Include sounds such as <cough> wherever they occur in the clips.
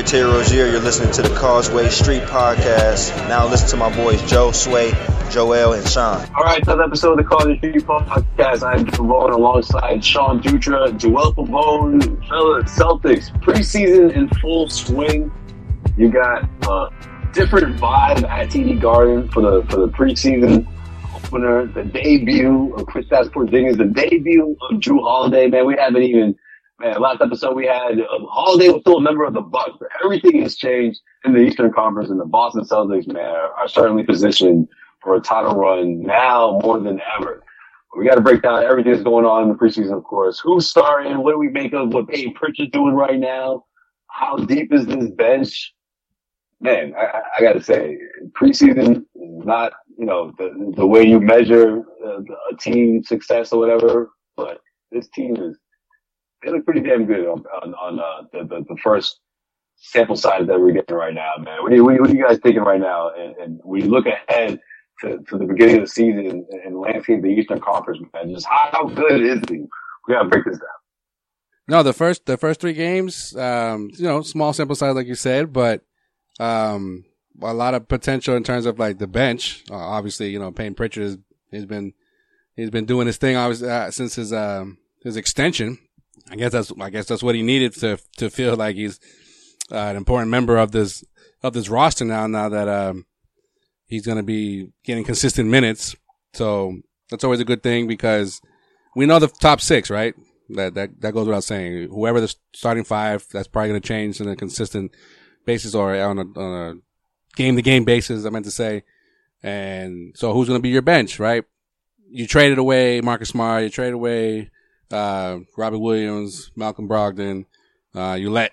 boy Terry Rozier. You're listening to the Causeway Street Podcast. Now listen to my boys Joe, Sway, Joel, and Sean. All right, another episode of the Causeway Street Podcast. I'm Joe alongside Sean Dutra, Joel Pavone, fellow Celtics. Preseason in full swing. You got a different vibe at TD Garden for the for the preseason opener, the debut of Kristaps Porzingis, the debut of Jrue Holiday. Man, we haven't even Man, last episode we had um, Holiday was still a member of the Bucks, but everything has changed in the Eastern Conference, and the Boston Celtics, man, are, are certainly positioned for a title run now more than ever. We got to break down everything that's going on in the preseason, of course. Who's starting? What do we make of what Payton Pritchard's doing right now? How deep is this bench? Man, I, I got to say, preseason is not, you know, the, the way you measure uh, a team success or whatever, but this team is they look pretty damn good on on, on uh, the, the, the first sample size that we're getting right now, man. What are you, what are you guys thinking right now? And, and we look ahead to, to the beginning of the season and, and landscape the Eastern Conference, man. Just how good is he? We gotta break this down. No, the first the first three games, um, you know, small sample size, like you said, but um, a lot of potential in terms of like the bench. Uh, obviously, you know, Payton Pritchard has, has been he's been doing his thing uh, since his um his extension. I guess that's I guess that's what he needed to to feel like he's uh, an important member of this of this roster now. Now that um, he's going to be getting consistent minutes, so that's always a good thing because we know the top six, right? That that that goes without saying. Whoever the starting five, that's probably going to change on a consistent basis or on a, game to game basis. I meant to say, and so who's going to be your bench, right? You traded away Marcus Smart, you traded away uh, Robert Williams, Malcolm Brogdon. Uh, you let,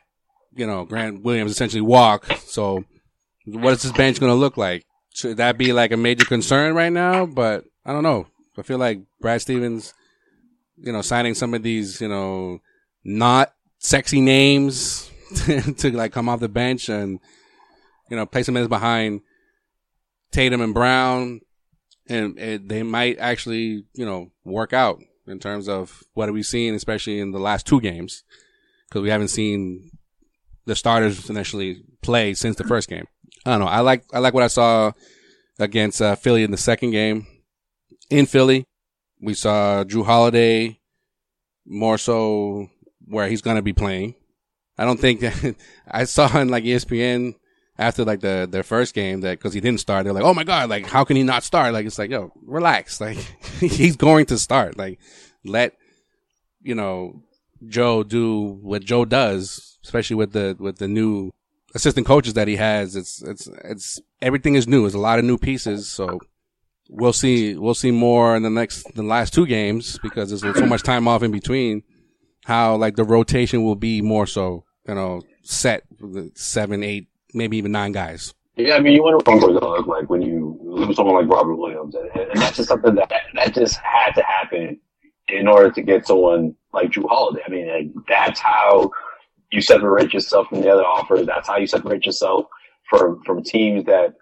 you know, Grant Williams essentially walk. So what is this bench going to look like? Should that be like a major concern right now? But I don't know. I feel like Brad Stevens, you know, signing some of these, you know, not sexy names <laughs> to like come off the bench and, you know, play some minutes behind Tatum and Brown. And it, they might actually, you know, work out in terms of what we've seen, especially in the last two games, because we haven't seen the starters initially play since the first game. I don't know. I like I like what I saw against uh, Philly in the second game. In Philly, we saw Drew Holiday more so where he's going to be playing. I don't think that <laughs> I saw on like ESPN after like the their first game that because he didn't start, they're like, oh my god, like how can he not start? Like it's like, yo, relax, <laughs> like he's going to start. Like let you know Joe do what Joe does, especially with the with the new assistant coaches that he has. It's it's it's everything is new. There's a lot of new pieces, so we'll see we'll see more in the next the last two games because there's so much time off in between. How like the rotation will be more so, you know, set seven, eight, maybe even nine guys. Yeah, I mean, you Broncos gonna look like when you lose someone like Robert Williams, and, and that's just something that that just had to happen in order to get someone like Jrue Holiday. I mean, like, that's how you separate yourself from the other offers. That's how you separate yourself from from teams that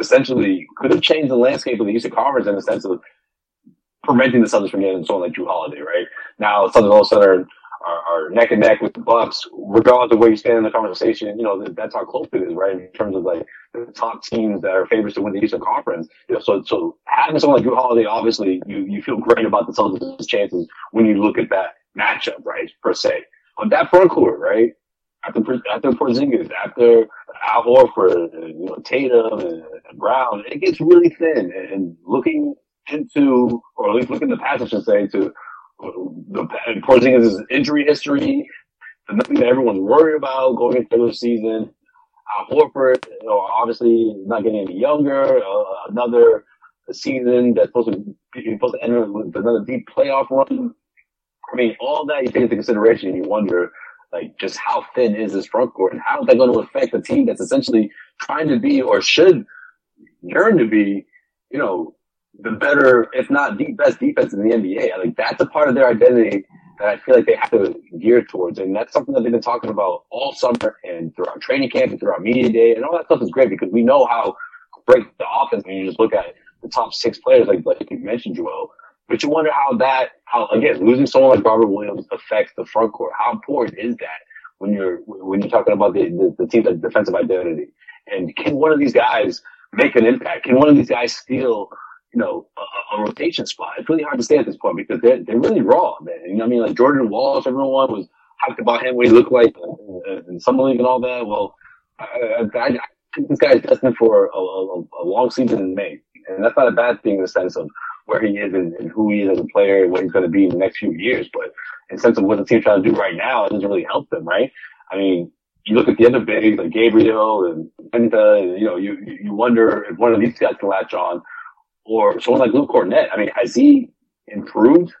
essentially could have changed the landscape of the Eastern Conference in the sense of preventing the Celtics from getting someone like Jrue Holiday. Right now, Celtics all of a sudden are, are neck and neck with the Bucks, regardless of where you stand in the conversation. You know, that's how close it is, right? In terms of like the top teams that are favorites to win the Eastern Conference. You know, so, so having someone like Jrue Holiday, obviously you, you feel great about the Celtics' chances when you look at that matchup, right? Per se. On that front court, right? After, after Porzingis, after Al Horford, and, you know, Tatum and, and Brown, it gets really thin and looking into, or at least looking the passage and saying to the Porzingis' injury history, the nothing that everyone's worried about going into the season. Al Horford, you know, obviously not getting any younger. Uh, another season that's supposed to be supposed to end with another deep playoff run. I mean, all that you take into consideration, and you wonder, like, just how thin is this front court, and how is that going to affect a team that's essentially trying to be or should yearn to be, you know, the better, if not the best defense in the NBA. Like that's a part of their identity that I feel like they have to gear towards. And that's something that they've been talking about all summer and throughout training camp and throughout media day. And all that stuff is great because we know how great the offense when you just look at the top six players, like, like you mentioned, Joel. But you wonder how that, how again, losing someone like Robert Williams affects the front court. How important is that when you're when you're talking about the the, the team's defensive identity. And can one of these guys make an impact? Can one of these guys steal, you know, a, a rotation spot? It's really hard to say at this point because they're they're really raw, man. You know, what I mean, like Jordan Walsh, everyone was hyped about him what he looked like uh, uh, in summer league and all that. Well, I, I, I think this guy is destined for a, a, a, long season in Maine, and that's not a bad thing in the sense of where he is and, and who he is as a player, and what he's going to be in the next few years. But in sense of what the team's trying to do right now, it doesn't really help them, right? I mean, you look at the other bigs like Gabriel and Queta, and you know, you you wonder if one of these guys can latch on, or someone like Luke Kornet. I mean, has he improved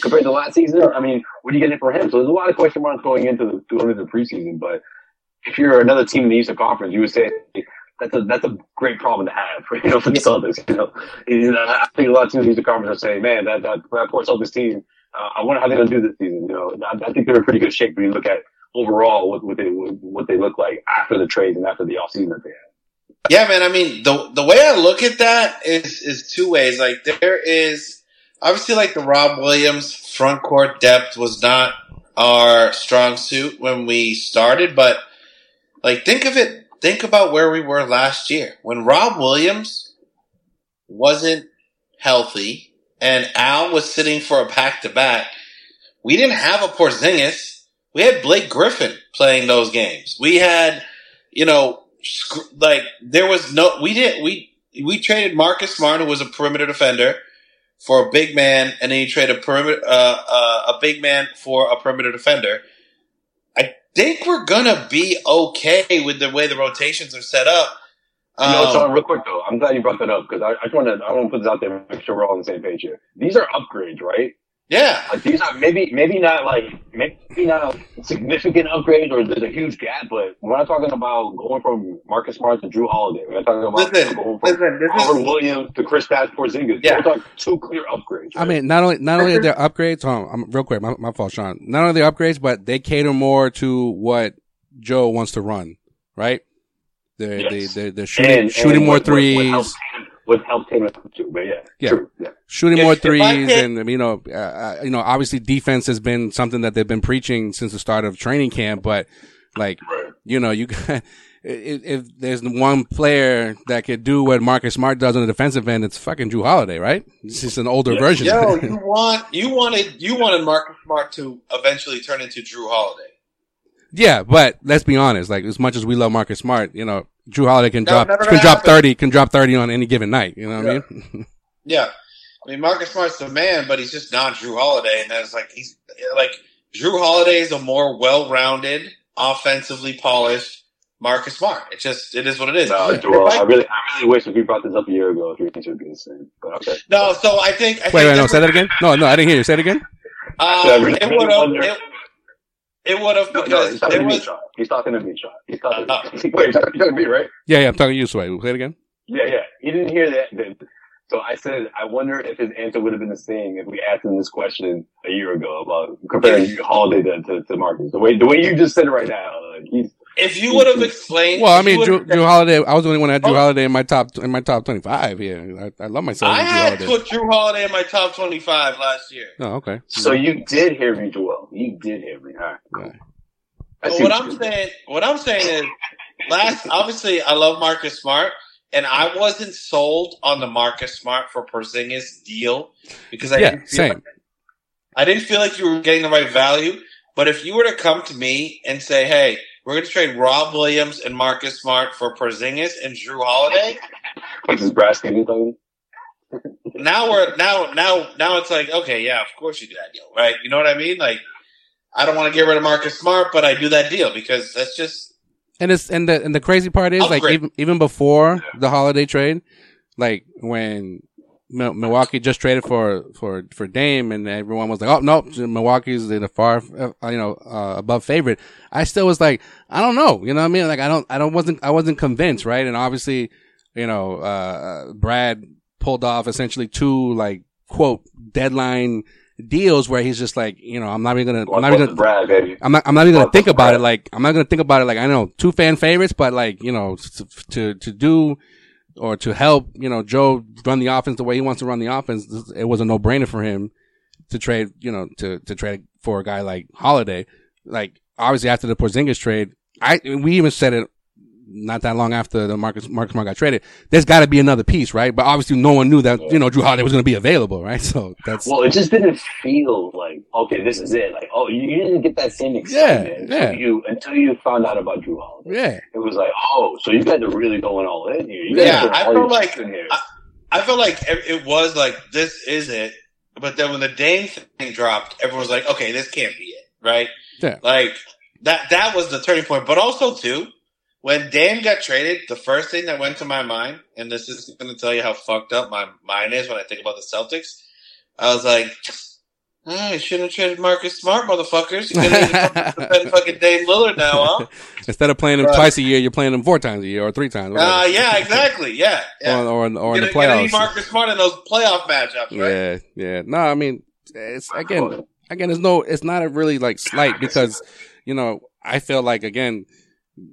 compared to last season? I mean, what are you getting for him? So there's a lot of question marks going into the into the preseason. But if you're another team in the Eastern Conference, you would say that's a that's a great problem to have, <laughs> you know, for the Celtics. You know, you I think a lot of teams in the Eastern Conference are saying, "Man, that that, that poor Celtics team. Uh, I wonder how they're going to do this season." You know, I, I think they're in pretty good shape when you look at overall what, what they what they look like after the trades and after the offseason that they had. Yeah, man. I mean, the the way I look at that is is two ways. Like there is obviously like the Rob Williams front court depth was not our strong suit when we started, but like think of it think about where we were last year when Rob Williams wasn't healthy and Al was sitting for a back to back. We didn't have a Porzingis we had Blake Griffin playing those games. We had, you know, like there was no, we didn't, we, we traded Marcus Smart, who was a perimeter defender, for a big man, and then you trade a perimeter, uh, uh, a big man for a perimeter defender. I think we're gonna be okay with the way the rotations are set up. Um, you know, so real quick though, I'm glad you brought that up because I, I just want to I want to put this out there, make sure we're all on the same page here. These are upgrades, right? Yeah, like these are maybe maybe not like maybe not significant upgrades or there's a huge gap, but we're not talking about going from Marcus Smart to Jrue Holiday. We're not talking about listen, going from listen, Robert is, Williams to Kristaps Porzingis. Yeah, we're talking two clear upgrades. Right? I mean, not only not only are there upgrades. Hold on, I'm, real quick, my, my fault, Sean. Not only the upgrades, but they cater more to what Joe wants to run. Right? They're yes. they, they're, shooting and, shooting and more what, threes. What, would help Tatum too. But yeah, yeah. True. yeah. Shooting if, more threes, and you know, uh, uh, you know, obviously defense has been something that they've been preaching since the start of training camp. But like, right. you know, you. <laughs> If, if, there's one player that could do what Marcus Smart does on the defensive end, it's fucking Jrue Holiday, right? It's just an older version. Yo, <laughs> you want you wanted you wanted Marcus Smart to eventually turn into Jrue Holiday. Yeah, but let's be honest. Like as much as we love Marcus Smart, you know, Jrue Holiday can no, drop can drop thirty can drop thirty on any given night. You know what yeah. I mean? yeah, I mean Marcus Smart's the man, but he's just not Jrue Holiday, and that's like he's like Jrue Holiday is a more well-rounded, offensively polished Marcus Smart. It just it is what it is. No, Joel, I, I, really I really wish if we brought this up a year ago, if we would be the same. But okay. No, so I think. I wait, think wait, no, say that again. No, no, I didn't hear you. Say it again. Um, it would have. It would have because no, no, he's talking to me, Sean. He's talking to me, Sean. He's talking. To me. Wait, he's talking, to me, right? Yeah, yeah. I'm talking to you, Sway. Say it again. Yeah, yeah. He didn't hear that. that. So I said, I wonder if his answer would have been the same if we asked him this question a year ago about comparing Holiday to, to, to Marcus. The way the way you just said it right now, like he's if you would have explained, well, I mean, Drew, Jrue, Holiday. I was the only one that had Jrue oh. Holiday in my top in my top twenty five. Yeah, I, I love myself. I had put Jrue Holiday in my top twenty five last year. Oh, okay. So you did hear me, Joel. You did hear me. All right. Cool. But what I'm saying, what I'm saying is, last <laughs> obviously I love Marcus Smart, and I wasn't sold on the Marcus Smart for Porzingis deal because I yeah, didn't feel same. Like, I didn't feel like you were getting the right value. But if you were to come to me and say, "Hey, we're going to trade Rob Williams and Marcus Smart for Porzingis and Jrue Holiday," what's this brass talking? now we're now now now it's like okay, yeah, of course you do that deal, right? You know what I mean? Like I don't want to get rid of Marcus Smart, but I do that deal because that's just. And it's and the and the crazy part is upgrade. like even even before the holiday trade, like when Milwaukee just traded for for for Dame, and everyone was like, "Oh no, Milwaukee's in a far, uh, you know, uh, above favorite." I still was like, "I don't know," you know what I mean? Like I don't, I don't wasn't, I wasn't convinced, right? And obviously, you know, uh, Brad pulled off essentially two like quote deadline deals where he's just like, you know, I'm not even gonna, I'm not even gonna, brag, baby. I'm not, I'm not even gonna think about it. Like, I'm not gonna think about it. Like, I know two fan favorites, but like, you know, to, to, to do or to help, you know, Joe run the offense the way he wants to run the offense, it was a no brainer for him to trade, you know, to, to trade for a guy like Holiday. Like, obviously after the Porzingis trade, I we even said it not that long after the Marcus Marcus Smart got traded. There's got to be another piece, right? But obviously, no one knew that you know Jrue Holiday was going to be available, right? <laughs> So that's well, it just didn't feel like okay, this is it. Like oh, you didn't get that same excitement Yeah, yeah. until you until you found out about Jrue Holiday. yeah, It was like oh, so you guys are really going all in here. You guys Yeah, I all feel like- chips in here. I felt like it it was like this is it, but then when the Dame thing dropped, everyone was like, okay, this can't be it, right? Yeah. Like that that was the turning point. But also too, when Dame got traded, the first thing that went to my mind, and this is going to tell you how fucked up my mind is when I think about the Celtics, I was like. Oh, you shouldn't have traded Marcus Smart, motherfuckers. You're gonna need to defend fucking Dame Lillard now, huh? Instead of playing him twice a year, you're playing him four times a year or three times. whatever. Uh, yeah, exactly. Yeah, yeah. Or, or, or in the You're you're need playoffs. Marcus Smart in those playoff matchups, right? Yeah, yeah. No, I mean, it's again, again, it's no, it's not a really like slight because, you know, I feel like again,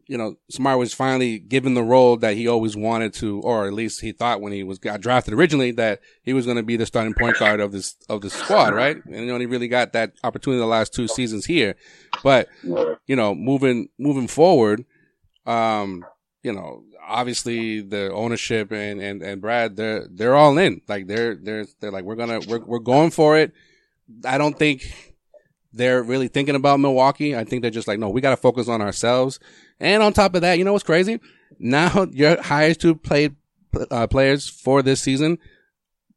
you know, Smart was finally given the role that he always wanted to, or at least he thought when he was got drafted originally that he was going to be the starting point guard of this of the squad, right? And he only really got that opportunity the last two seasons here, but you know, moving moving forward, um, you know, obviously the ownership and and and Brad, they're they're all in. Like they're they're they're like we're gonna we're we're going for it. I don't think they're really thinking about Milwaukee. I think they're just like, no, we got to focus on ourselves. And on top of that, you know what's crazy? Now <laughs> your highest two played uh, players for this season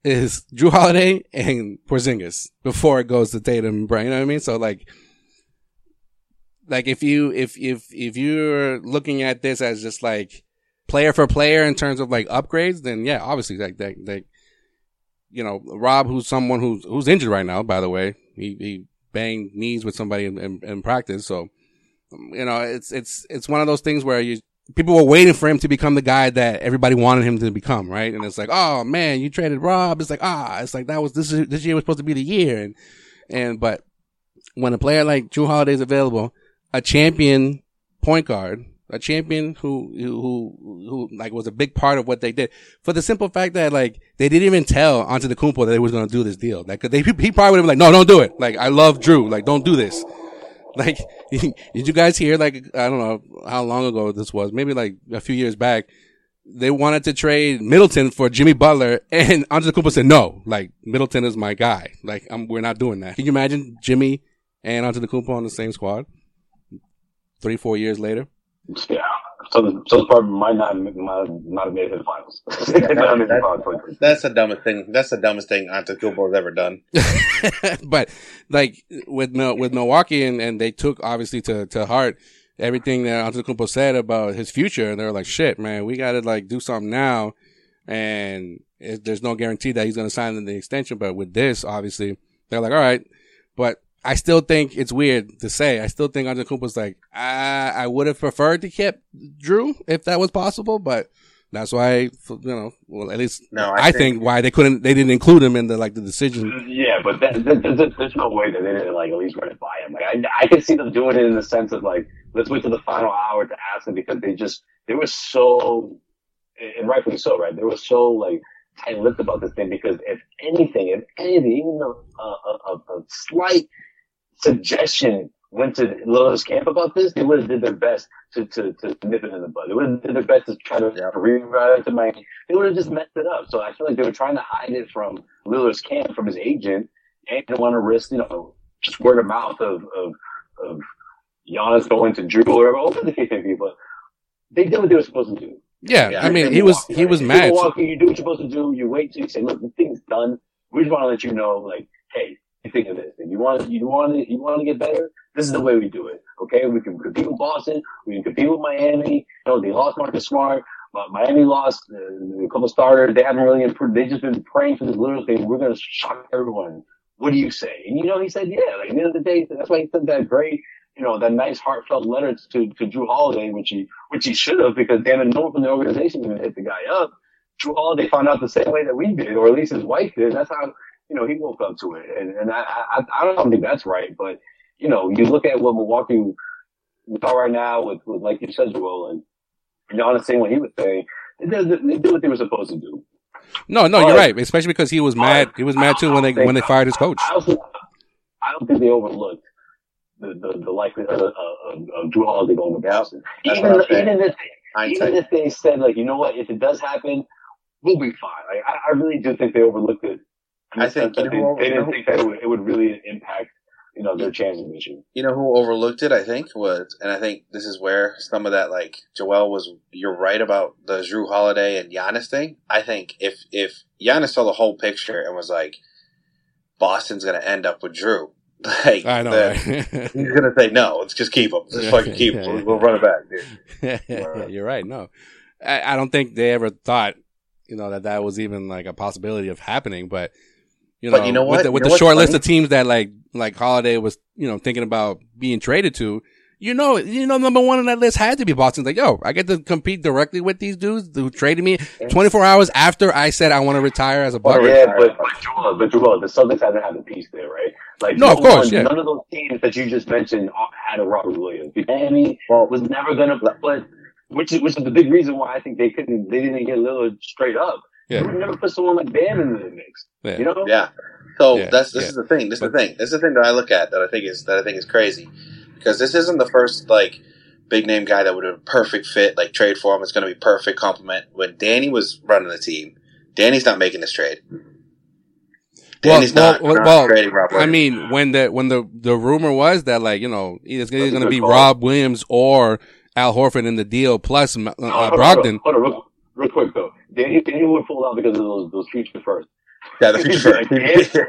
is Jrue Holiday and Porzingis before it goes to Tatum and Brown. You know what I mean? So like, like if you if if if you're looking at this as just like player for player in terms of like upgrades, then yeah, obviously like that you know Rob, who's someone who's who's injured right now. By the way, he he banged knees with somebody in, in, in practice, so you know it's it's it's one of those things where you people were waiting for him to become the guy that everybody wanted him to become, right? And it's like, oh man, you traded Rob. It's like ah, it's like that was this is, this year was supposed to be the year, and and but when a player like Jrue Holiday is available, a champion point guard, a champion who who who like was a big part of what they did, for the simple fact that like they didn't even tell Antetokounmpo that they was going to do this deal. Like they he probably would have been like, no, don't do it. Like I love Jrue. Like don't do this. <laughs> Like, <laughs> did you guys hear, like, I don't know how long ago this was, maybe like a few years back, they wanted to trade Middleton for Jimmy Butler and <laughs> Antetokounmpo said, no, like, Middleton is my guy. Like, I'm, we're not doing that. Can you imagine Jimmy and Antetokounmpo on the same squad? Three, four years later? Yeah. So, the, so the part might not might not have made it to the finals. <laughs> Might not make. That's the dumbest thing. That's the dumbest thing Antetokounmpo has ever done. <laughs> but like with with Milwaukee and, and they took obviously to, to heart everything that Antetokounmpo said about his future and they were like, shit, man, we got to like do something now. And it, there's no guarantee that he's going to sign in the extension. But with this, obviously, they're like, all right, but I still think it's weird to say. I still think Antetokounmpo's like, I, I would have preferred to keep Jrue if that was possible, but that's why, you know, well, at least No, I, I think, think- why they couldn't, they didn't include him in the, like, the decision. Yeah, but that, that, that, there's no way that they didn't like at least run it by him. Like I, I could see them doing it in the sense of like, let's wait till the final hour to ask him because they just they were so, and rightfully so, right? They were so like tight-lipped about this thing because if anything, if anything, even a, uh, a, a, a slight suggestion went to Lillard's camp about this, they would have did their best to, to, to nip it in the bud. They would have did their best to try to rewrite it to Miami. They would have just messed it up. So I feel like they were trying to hide it from Lillard's camp, from his agent, and didn't want to risk, you know, just word of mouth of, of, of Giannis going to Jrue or whatever the case may be. But they did what they were supposed to do. Yeah, Yeah, I mean, he was he was right? In mad. Milwaukee, you do what you're supposed to do. You wait till you say, "Look, the thing's done." We just want to let you know, like, hey, you think of this. If you want, you want to, you want to get better. This is the way we do it. Okay, we can compete with Boston. We can compete with Miami. You know, they lost Marcus Smart. But Miami lost uh, a couple starters. They haven't really improved. They've just been praying for this little thing. We're going to shock everyone. What do you say? And you know, he said, yeah. Like at the end of the day, that's why he sent that great, you know, that nice heartfelt letter to to Jrue Holiday, which he which he should have because damn it, no one from the organization to hit the guy up. Jrue Holiday found out the same way that we did, or at least his wife did. That's how you know he woke up to it. And and I I, I don't think that's right, but you know, you look at what Milwaukee we are right now with, with like you said, Joel, and Giannis saying what he was saying. They did, they did what they were supposed to do. No, no, you're right. Especially because he was mad. He was mad too when they when they fired his coach. I also, I don't think they overlooked the, the, the likelihood of, of, of Jrue Holiday going to Boston. That's Even, what I'm even if even if they said like, you know what, if it does happen, we'll be fine. Like, I, I really do think they overlooked it. In the I think, sense that you they, know, they you didn't know- think that it would, it would really impact, you know, their chances this year. You know who overlooked it? I think was, and I think this is where some of that, like Joel was. You're right about the Jrue Holiday and Giannis thing. I think if if Giannis saw the whole picture and was like, Boston's going to end up with Jrue, <laughs> like I know. the- Right? he's going to say no. Let's just keep him. Let's fucking keep him. We'll, we'll run it back, dude. yeah, <laughs> you're right. No, I, I don't think they ever thought, you know, that that was even like a possibility of happening. But you know, But you know what? with the, with You know the what's short list of teams that like like Holiday was, you know, thinking about being traded to. You know, you know, number one on that list had to be Boston. Like, yo, I get to compete directly with these dudes who traded me 24 hours after I said I want to retire as a Buck. Wanna Yeah, but, but Joel, but Joel, the Celtics had to have a piece there, right? Like, No, of one- course, yeah. None of those teams that you just mentioned had a Robert Williams. Miami well, was never gonna, but which is which is the big reason why I think they couldn't, they didn't get Lillard straight up. Yeah. You would never put someone like Bam into the mix. Yeah. You know? Yeah. So Yeah, that's this yeah. is the thing. This is the thing. This is the thing that I look at that I think is that I think is crazy because this isn't the first like big name guy that would have a perfect fit like trade for him. It's going to be perfect compliment. When Danny was running the team, Danny's not making this trade. Danny's well, not, well, not well, trading Rob I mean, when the when the the rumor was that like you know it's either That's a going to be call. Rob Williams or Al Horford in the deal plus uh, Hold on, uh, hold on, Hold on, real, real quick though. Danny, Danny would fall out because of those, those future first. yeah, the future. <laughs> and,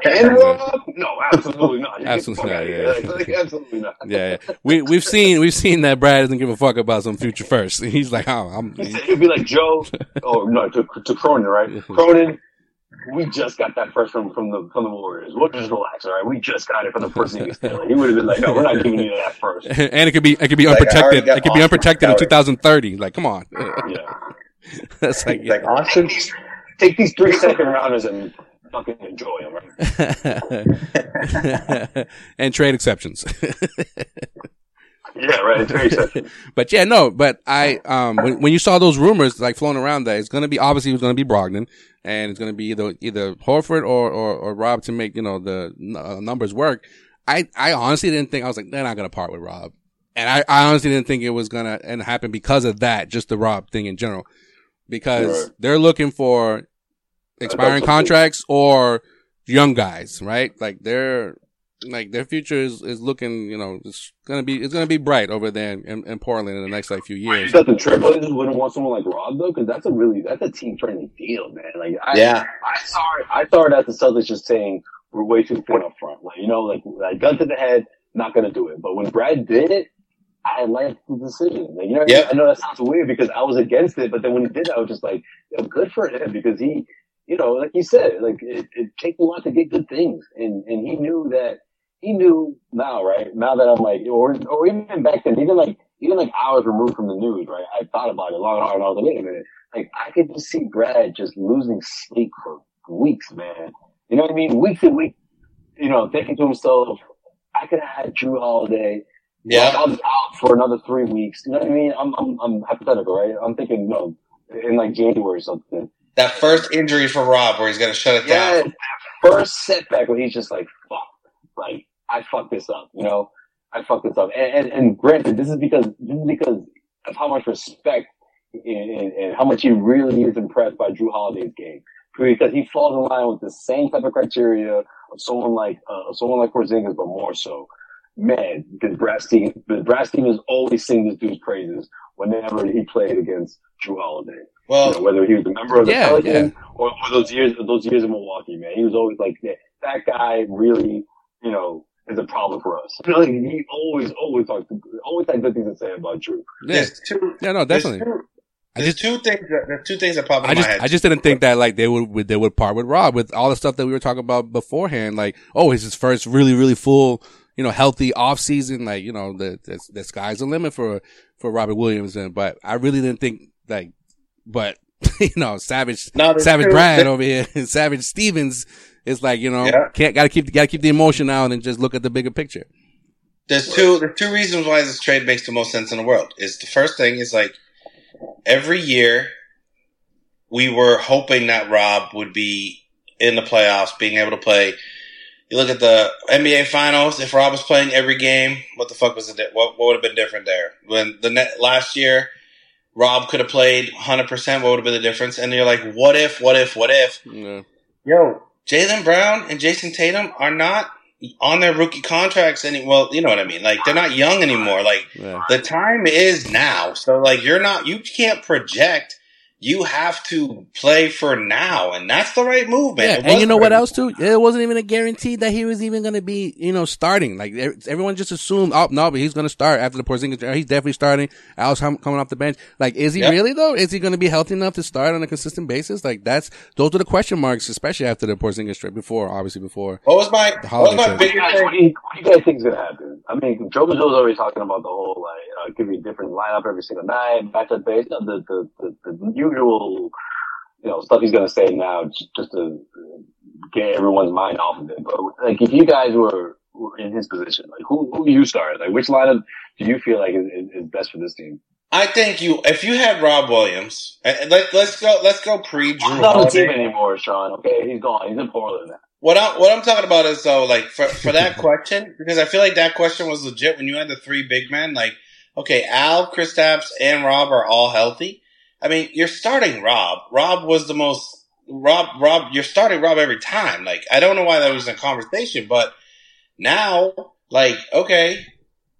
and <laughs> Rob? No, absolutely not. You get the Absolutely not, outta yeah. Like, like, absolutely not. Yeah, yeah. we we've seen we've seen that Brad doesn't give a fuck about some future first. <laughs> He's like, oh, I'm. It'd be like Joe, oh no, to, to Cronin, right? Cronin, we just got that first from from the from the Warriors. We'll just relax, all right? We just got it from the first thing stealing. He would have been like, no, we're not giving you that first. and it could be it could be Like, unprotected. got It could be unprotected in 2030. Like, come on. Yeah. <laughs> That's like, It's like Austin. Take these, three second rounders and fucking enjoy them, right? <laughs> and trade exceptions. Yeah, right. It's very exceptional. <laughs> but yeah, no, but I, um, when, when you saw those rumors like flown around that it's going to be, obviously it was going to be Brogdon and it's going to be either, either Horford or, or, or Rob to make, you know, the uh, numbers work. I, I honestly didn't think, I was like, they're not going to part with Rob. And I, I honestly didn't think it was going to and happen because of that, just the Rob thing in general. Because Right. they're looking for expiring That's- contracts or young guys, right? Like they're, like their future is, is looking, you know, it's gonna be it's gonna be bright over there in, in Portland in the next like few years. thought the Trailblazers wouldn't want someone like Rob though, because that's a really that's a team friendly deal, man. Like, I, Yeah. I saw it. I saw it as the Celtics just saying we're way too thin up front. Like, you know, like, like gun to the head, not gonna do it. But when Brad did it, I liked the decision. Like, you know, I. Yep. I know that sounds weird because I was against it, but then when he did, I was just like, good for him because he, you know, like you said, like it, it takes a lot to get good things, and and he knew that. He knew now, right? Now that I'm like, or or even back then, even like even like hours removed from the news, right? I thought about it long and hard, and I was like, wait a minute, like I could just see Brad just losing sleep for weeks, man. You know what I mean? Weeks and weeks, you know, thinking to himself, I could have had Jrue Holiday. Yeah. I'm out for another three weeks. You know what I mean? I'm, I'm, I'm hypothetical, right? I'm thinking, no, in like January or something. That first injury for Rob, where he's going to shut it Yeah, down. that first setback where he's just like, fuck, like, I fucked this up, you know? I fucked this up. And, and, and granted, this is because, this is because of how much respect and, and, and how much he really is impressed by Jrue Holiday's game. Because he falls in line with the same type of criteria of someone like, uh, someone like Porzingis, but more so. Man, the brass team, the brass team is always singing this dude's praises whenever he played against Jrue Holiday. You Well, know, whether he was a member of the Yeah, Pelicans or, or those years, those years in Milwaukee, man, he was always like that. That guy really, you know, is a problem for us. You know, like, he always, always talks, always had good things to say about Jrue. Yeah, there's two. yeah, no, There's definitely. two, I there's just, two things. That, there's two things that pop in I my just, head. I just didn't think that like they would, they would part with Rob with all the stuff that we were talking about beforehand. Like, oh, it's his first really, really full, you know, healthy off season. Like, you know, the, the, the sky's the limit for, for Robert Williams. And, but I really didn't think like, but, <laughs> you know, Savage, No, Savage Bryan over here, <laughs> Savage Stevens is like, you know, Yeah. can't, gotta keep, gotta keep the emotion out and just look at the bigger picture. There's two. There's two reasons why this trade makes the most sense in the world. Is the first thing is like every year we were hoping that Rob would be in the playoffs, being able to play. You look at the NBA Finals. If Rob was playing every game, what the fuck was it? What, what would have been different there? When the net, last year, Rob could have played 100. percent What would have been the difference? And you're like, what if? What if? What if? Yeah. Yo, Jaylen Brown and Jayson Tatum are not on their rookie contracts any. Well, you know what I mean. Like they're not young anymore. Like Yeah. the time is now. So like you're not. You can't project. You have to play for now, and that's the right move. Yeah, and you know what else too? It wasn't even a guarantee that he was even going to be, you know, starting. Like everyone just assumed, oh no, but he's going to start after the Porzingis. He's definitely starting. Al's com- coming off the bench. Like, is he Yep. really though? Is he going to be healthy enough to start on a consistent basis? Like, that's those are the question marks, especially after the Porzingis trip. Before, obviously, before. What was my what was my holiday What do, you biggest guys, what, thing? do you, what do you guys think is going to happen? I mean, Joe Mazzulla's already talking about the whole, like, uh, give you a different lineup every single night, matchup based, uh, the, the, the, the usual, you know, stuff he's going to say now just to get everyone's mind off of it. But, like, if you guys were, were in his position, like, who, who do you start? Like, which lineup do you feel like is, is, best for this team? I think you if you had Rob Williams, let, let's go let's go pre Jrue He's not on the team anymore, Sean. Okay, he's gone. He's in Portland now. What I what I'm talking about is though, like for for that <laughs> question, because I feel like that question was legit when you had the three big men. Like, okay, Al, Kristaps, and Rob are all healthy. I mean, you're starting Rob. Rob was the most Rob. Rob, you're starting Rob every time. Like, I don't know why that was in conversation, but now, like, okay,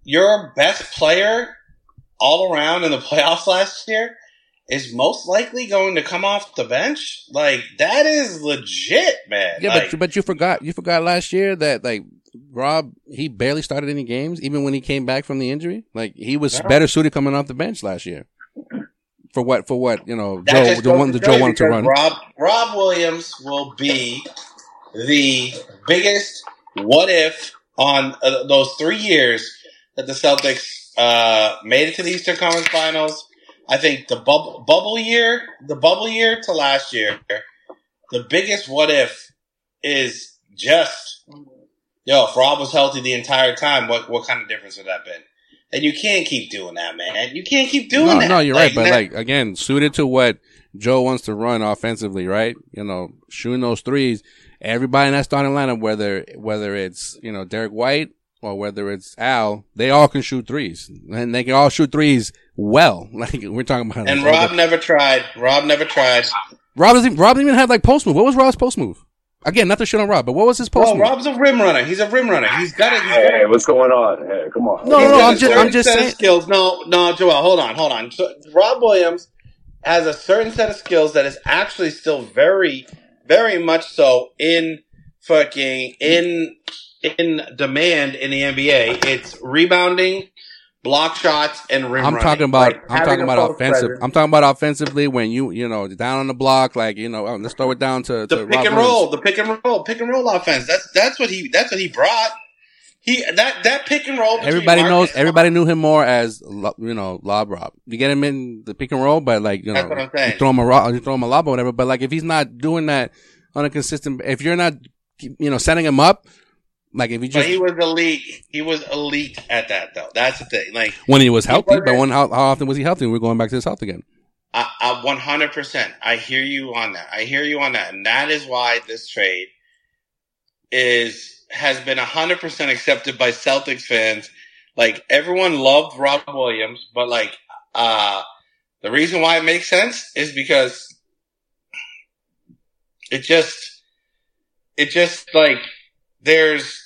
your best player all around in the <laughs> playoffs last year is most likely going to come off the bench. Like, that is legit, man. Yeah, like, but but you forgot you forgot last year that like Rob he barely started any games even when he came back from the injury. Like he was better suited coming off the bench last year. For what for what you know That Joe the one that Joe wanted to run. Rob Rob Williams will be the biggest what if on uh, those three years that the Celtics uh, made it to the Eastern Conference Finals. I think the bubble bubble year, the bubble year to last year, the biggest what if is just yo. If Rob was healthy the entire time, what what kind of difference would that been? And you can't keep doing that, man. You can't keep doing No, that. no, you're right, but like again, suited to what Joe wants to run offensively, right? You know, shooting those threes. Everybody in that starting lineup, whether whether it's you know Derrick White or whether it's Al, they all can shoot threes, and they can all shoot threes well. <laughs> Like we're talking about. And like, Rob never tried. Rob never tried. Rob doesn't. Rob didn't even have like post move. What was Rob's post move? Again, not the shit on Rob, but what was his post Well, move? Rob's a rim runner. He's a rim runner. He's got it. He's got Hey, it. what's going on? Hey, come on. No, He's no, got I'm just- I'm just set of saying- skills. No, no, Joel, hold on, hold on. So, Rob Williams has a certain set of skills that is actually still very, very much so in fucking in in demand in the NBA. It's rebounding, block shots, and rim. I'm running. talking about. Like, I'm talking about offensive. presence. I'm talking about offensively when you you know down on the block, like you know. Oh, let's throw it down to, the to pick Rob and Williams. roll, the pick and roll, pick and roll offense. That's that's what he that's what he brought. He that that pick and roll. Everybody knows. Everybody knew him more as you know lob Rob. You get him in the pick and roll, but like you That's know, what I'm you throw him a rob, you throw him a lob or whatever. But like if he's not doing that on a consistent, if you're not you know setting him up, like if you But he was elite. He was elite at that though. That's the thing. Like when he was healthy, wasn't- but when how, how often was he healthy? We're going back to his health again. I, I 100%. I hear you on that. I hear you on that. And that is why this trade is has been 100% accepted by Celtics fans. Like everyone loved Rob Williams, but like uh the reason why it makes sense is because it just it just like there's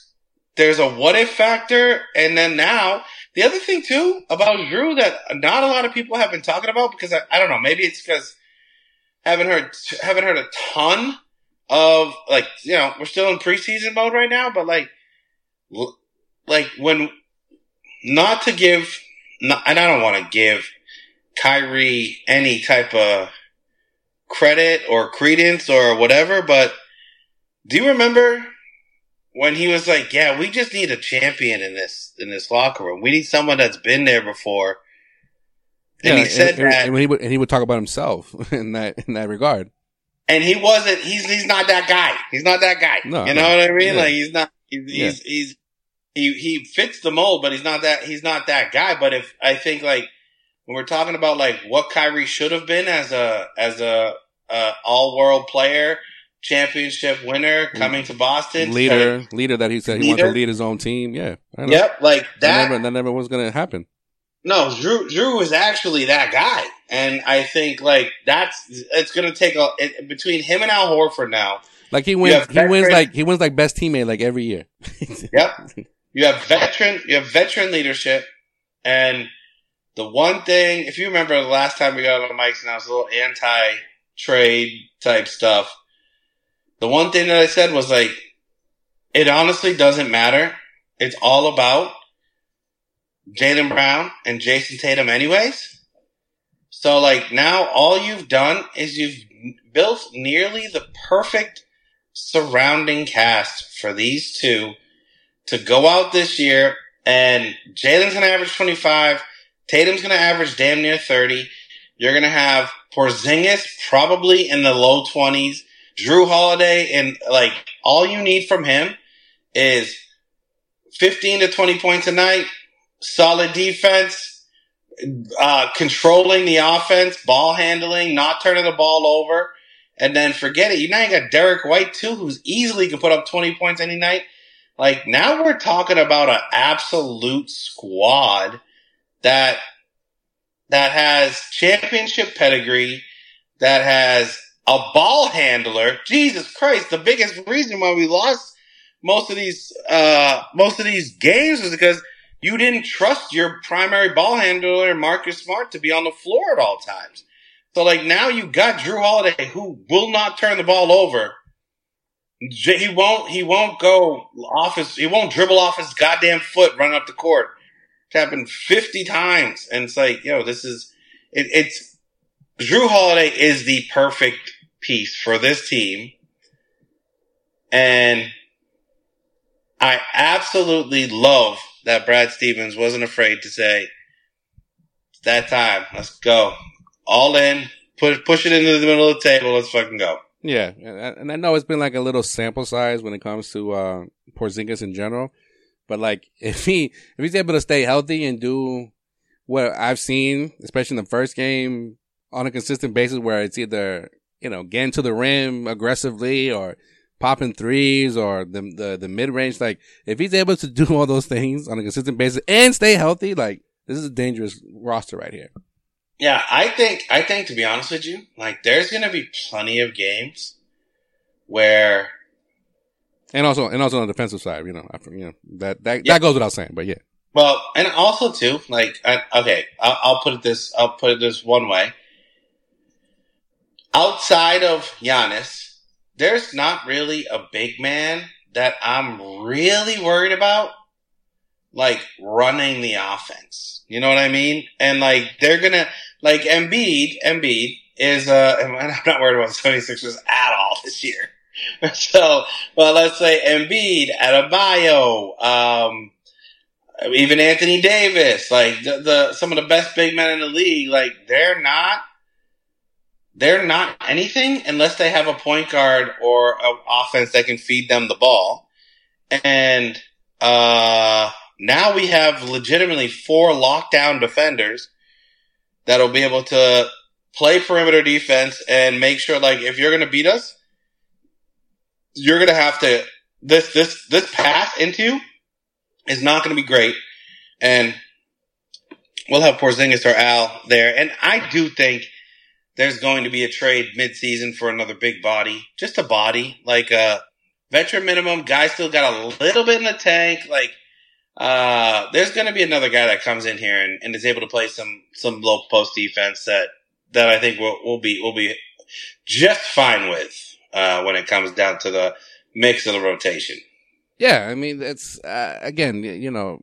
there's a what if factor and then now the other thing too about Jrue that not a lot of people have been talking about because I, I don't know maybe it's because haven't heard haven't heard a ton of like you know we're still in preseason mode right now but like like when not to give not, and I don't want to give Kyrie any type of credit or credence or whatever but do you remember when he was like, "Yeah, we just need a champion in this in this locker room. We need someone that's been there before." And he said and, that, and he would and he would talk about himself <laughs> in that in that regard. and he wasn't. He's he's not that guy. He's not that guy. No, you know no. what I mean? Yeah. Like he's not. He's, Yeah. he's he's he he fits the mold, but he's not that. He's not that guy. But if I think like when we're talking about like what Kyrie should have been as a as a, a all world player, championship winner coming to Boston. leader, leader that he said he wants Leader? to lead his own team. Yeah, I know. Yep, like That, that. never, that never was gonna happen. No, Jrue Jrue was actually that guy, and I think like that's it's going to take a it, between him and Al Horford now. Like he wins, he wins like he wins like best teammate like every year. <laughs> Yep, you have veteran you have veteran leadership, and the one thing if you remember the last time we got on the mics and I was a little anti trade type stuff. The one thing that I said was like, it honestly doesn't matter. It's all about Jaylen Brown and Jayson Tatum, anyways. So, like, now all you've done is you've built nearly the perfect surrounding cast for these two to go out this year. And Jaylen's going to average 25. Tatum's going to average damn near 30. You're going to have Porzingis probably in the low 20s. Jrue Holiday, and like, all you need from him is 15 to 20 points a night, solid defense, uh, controlling the offense, ball handling, not turning the ball over, and then forget it. You now you got Derrick White too, who's easily can put up 20 points any night. Like now we're talking about an absolute squad that, that has championship pedigree, that has a ball handler. Jesus Christ, the biggest reason why we lost most of these, uh, most of these games was because you didn't trust your primary ball handler, Marcus Smart, to be on the floor at all times. So like now you got Jrue Holiday who will not turn the ball over. He won't, he won't go off his, he won't dribble off his goddamn foot running up the court. It's happened 50 times. And it's like, yo, this is, it, it's, Drew Holiday is the perfect piece for this team. And I absolutely love that Brad Stevens wasn't afraid to say, it's that time. Let's go. All in. Put, push it into the middle of the table. Let's fucking go. Yeah, and, I know it's been like a little sample size when it comes to uh Porzingis in general, but like <laughs> if he if he's able to stay healthy and do what I've seen, especially in the first game, on a consistent basis, where it's either you know getting to the rim aggressively or popping threes or the the the mid range, like if he's able to <laughs> do all those things on a consistent basis and stay healthy, like this is a dangerous roster right here. Yeah, I think I think to be honest with you, like there's gonna be plenty of games where And also, and also on the defensive side, you know, after, you know that that Yeah. that goes without saying, but yeah. Well, and also too, like, I, okay, I'll, I'll put it this, I'll put it this one way. Outside of Giannis, there's not really a big man that I'm really worried about, like running the offense. You know what I mean? And like they're gonna, like Embiid, Embiid is, uh, and <laughs> I'm not worried about the 76ers at all this year. <laughs> so, well, let's say Embiid, Adebayo, um, even Anthony Davis, like the, the some of the best big men in the league, like they're not they're not anything unless they have a point guard or an offense that can feed them the ball. And uh now we have legitimately four lockdown defenders that'll be able to play perimeter defense and make sure like if you're going to beat us, you're going to have to this this this pass into is not going to be great, and we'll have Porzingis or Al there. And I do think there's going to be a trade midseason for another big body, just a body like a veteran minimum. Guy still got a little bit in the tank. Like uh, there's going to be another guy that comes in here and, and is able to play some some low post defense that that I think will will be we'll be just fine with uh, when it comes down to the mix of the rotation. Yeah, I mean, it's uh, again, you know,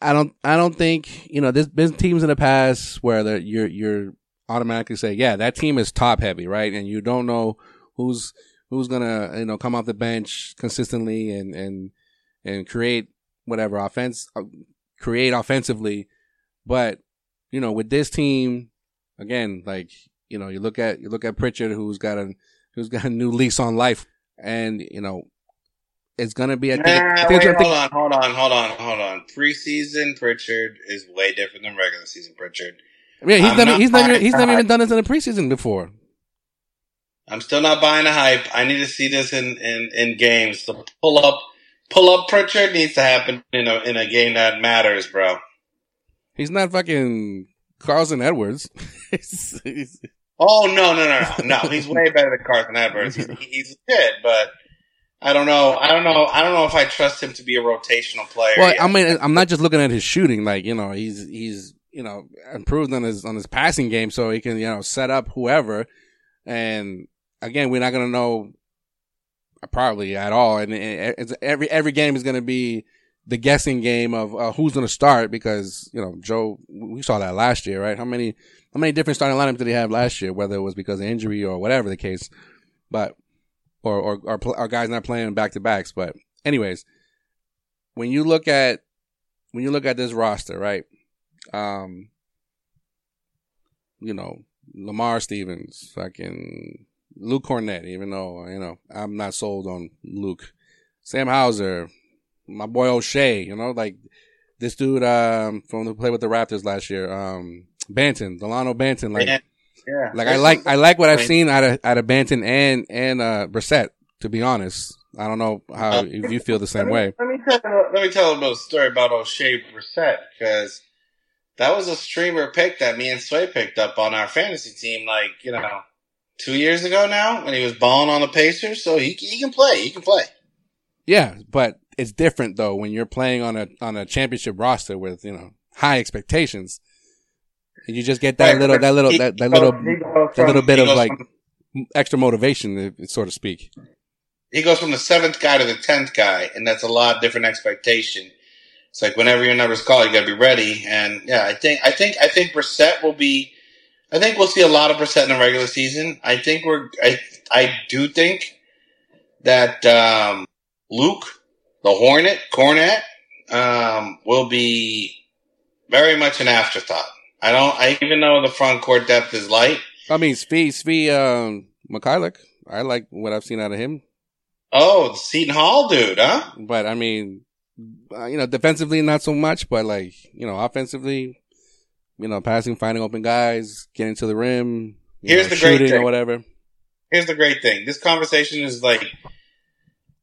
I don't, I don't think you know. There's been teams in the past where you're you're automatically say, yeah, that team is top heavy, right? And you don't know who's who's gonna you know come off the bench consistently and and and create whatever offense, uh, create offensively. But you know, with this team, again, like you know, you look at you look at Pritchard, who's got a who's got a new lease on life, and you know, it's gonna be. I think, I Nah, think, wait, hold on, hold on, hold on, hold on. Preseason Pritchard is way different than regular season Pritchard. Yeah, he's I'm never not he's never he's never even done this in the preseason before. I'm still not buying the hype. I need to see this in, in, in games. The pull up pull up Pritchard needs to happen in a in a game that matters, bro. He's not fucking Carson Edwards. <laughs> oh no no no no! He's way better than Carson Edwards. He's, he's good, but I don't know. I don't know. I don't know if I trust him to be a rotational player. Well, yet. I mean, I'm not just looking at his shooting. Like you know, he's he's you know improved on his on his passing game, so he can you know set up whoever. And again, we're not gonna know probably at all. And it's, every every game is gonna be the guessing game of uh, who's gonna start because you know Joe. We saw that last year, right? How many how many different starting lineups did he have last year? Whether it was because of injury or whatever the case, but or or our guys not playing back to backs. But anyways, when you look at when you look at this roster, right? Um, you know, Lamar Stevens, fucking Luke Kornet, even though, you know, I'm not sold on Luke. Sam Hauser, my boy Oshae, you know, like this dude, um, from the play with the Raptors last year, um, Banton, Dalano Banton, like, yeah. Yeah. Like I like I like what I've seen out of out of Banton and and uh Brissett. To be honest, I don't know how uh, if you feel the same let me, way. Let me tell let me tell a little story about Oshae Brissett because that was a streamer pick that me and Sway picked up on our fantasy team. Like you know, two years ago now when he was balling on the Pacers. So he he can play. He can play. Yeah, but it's different though when you're playing on a on a championship roster with you know high expectations and you just get that right, little, that little, that, that little, that little bit of like from, extra motivation, so to speak. He goes from the seventh guy to the tenth guy, and that's a lot different expectation. It's like whenever your number's called, you got to be ready. And yeah, I think, I think, I think Brissett will be. I think we'll see a lot of Brissett in the regular season. I think we're. I I do think that um, Luke, the Hornet, Kornet, um, will be very much an afterthought. I don't. I even know the front court depth is light. I mean, Svi Svi um, Mykhailiuk. I like what I've seen out of him. Oh, the Seton Hall dude, huh? But I mean, uh, you know, defensively not so much, but like you know, offensively, you know, passing, finding open guys, getting to the rim. Here's know, the great thing. or whatever. Here's the great thing. This conversation is like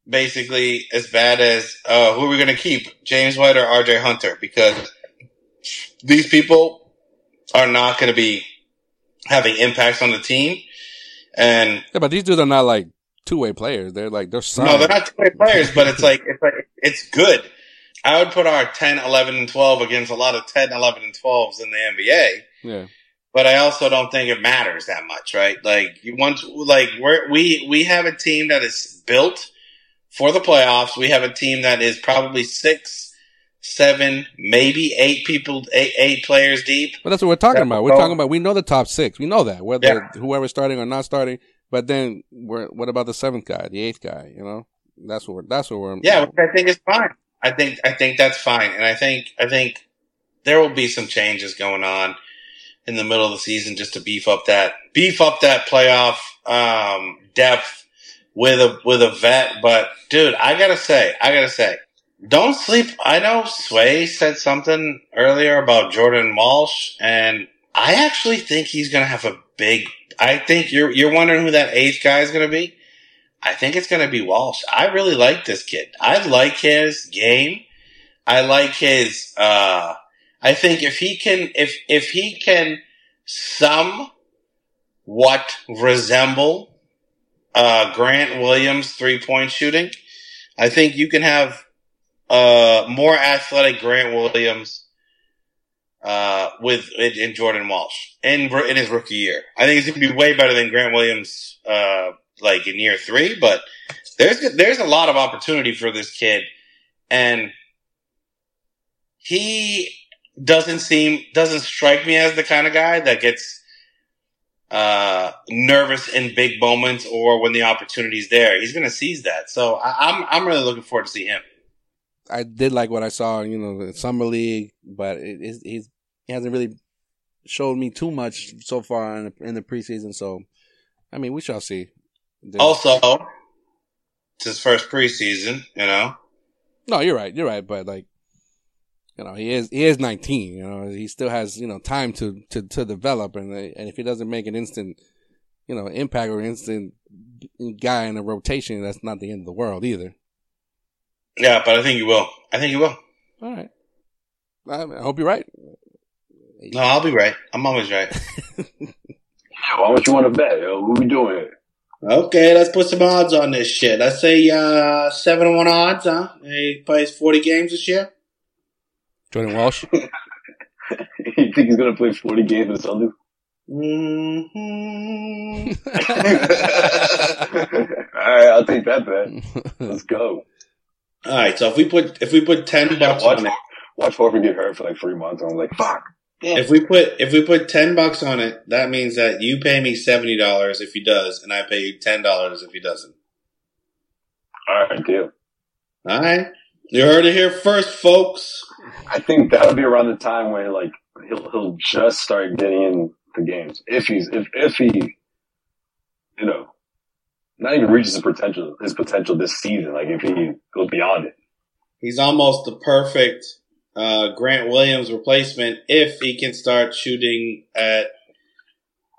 basically as bad as uh, who are we going to keep, James White or R.J. Hunter, because these people are not going to be having impacts on the team. And yeah, but these dudes are not like two way players. They're like they're signed. no, they're not two way players. but it's like it's like it's good. I would put our 10, 11, and 12 against a lot of 10, 11, and 12s in the NBA. Yeah. But I also don't think it matters that much, right? Like you want, like we we we have a team that is built for the playoffs. We have a team that is probably six seven, maybe eight people, eight, eight players deep. But that's what we're talking about. We're talking about, we know the top six. We know that, whether yeah. whoever's starting or not starting. But then we're, what about the seventh guy, the eighth guy, you know? That's what that's what we're. Yeah, I think it's fine. I think, I think that's fine. And I think, I think there will be some changes going on in the middle of the season just to beef up that, beef up that playoff, um, depth with a, with a vet. But dude, I gotta say, I gotta say, don't sleep. I know Sway said something earlier about Jordan Walsh, and I actually think he's to have a big. I think you're you're wondering who that eighth guy is to be. I think it's going to be Walsh. I really like this kid. I like his game. I like his. uh I think if he can, if if he can, somewhat resemble uh Grant Williams three point shooting, I think you can have uh, more athletic Grant Williams uh, with in Jordan Walsh in in his rookie year. I think he's going to be way better than Grant Williams uh, like in year three. But there's there's a lot of opportunity for this kid, and he doesn't seem doesn't strike me as the kind of guy that gets uh, nervous in big moments or when the opportunity's there. He's going to seize that. So I, I'm I'm really looking forward to see him. I did like what I saw, you know, the summer league, but it, he's he hasn't really showed me too much so far in the, in the preseason. So, I mean, we shall see. There's, also, it's his first preseason, you know. No, you're right. You're right, but like, you know, he is he is 19. You know, he still has you know time to to to develop, and and if he doesn't make an instant you know, impact or instant guy in a rotation, that's not the end of the world either. Yeah, but I think you will. I think you will. All right. I, I hope you're right. No, I'll be right. I'm always right. Yo, how much you want to bet? Yo, what we doing here? Okay, let's put some odds on this shit. Let's say uh, seven to one odds. Huh? He plays forty games this year. Jordan Walsh. <laughs> you think he's gonna play forty games in Sunday? Mm-hmm. <laughs> All right, I'll take that bet. Let's go. All right, so if we put if we put ten bucks watch, on it, watch Horford get hurt for like three months. And I'm like, fuck. If we put if we put ten bucks on it, that means that you pay me seventy dollars if he does, and I pay you ten dollars if he doesn't. All right, deal. All right, you heard it here first, folks. I think that'll be around the time where like he'll he'll just start getting in the games if he's if if he, you know, not even reaches his potential his potential this season. Like if he goes beyond it. He's almost the perfect uh, Grant Williams replacement if he can start shooting at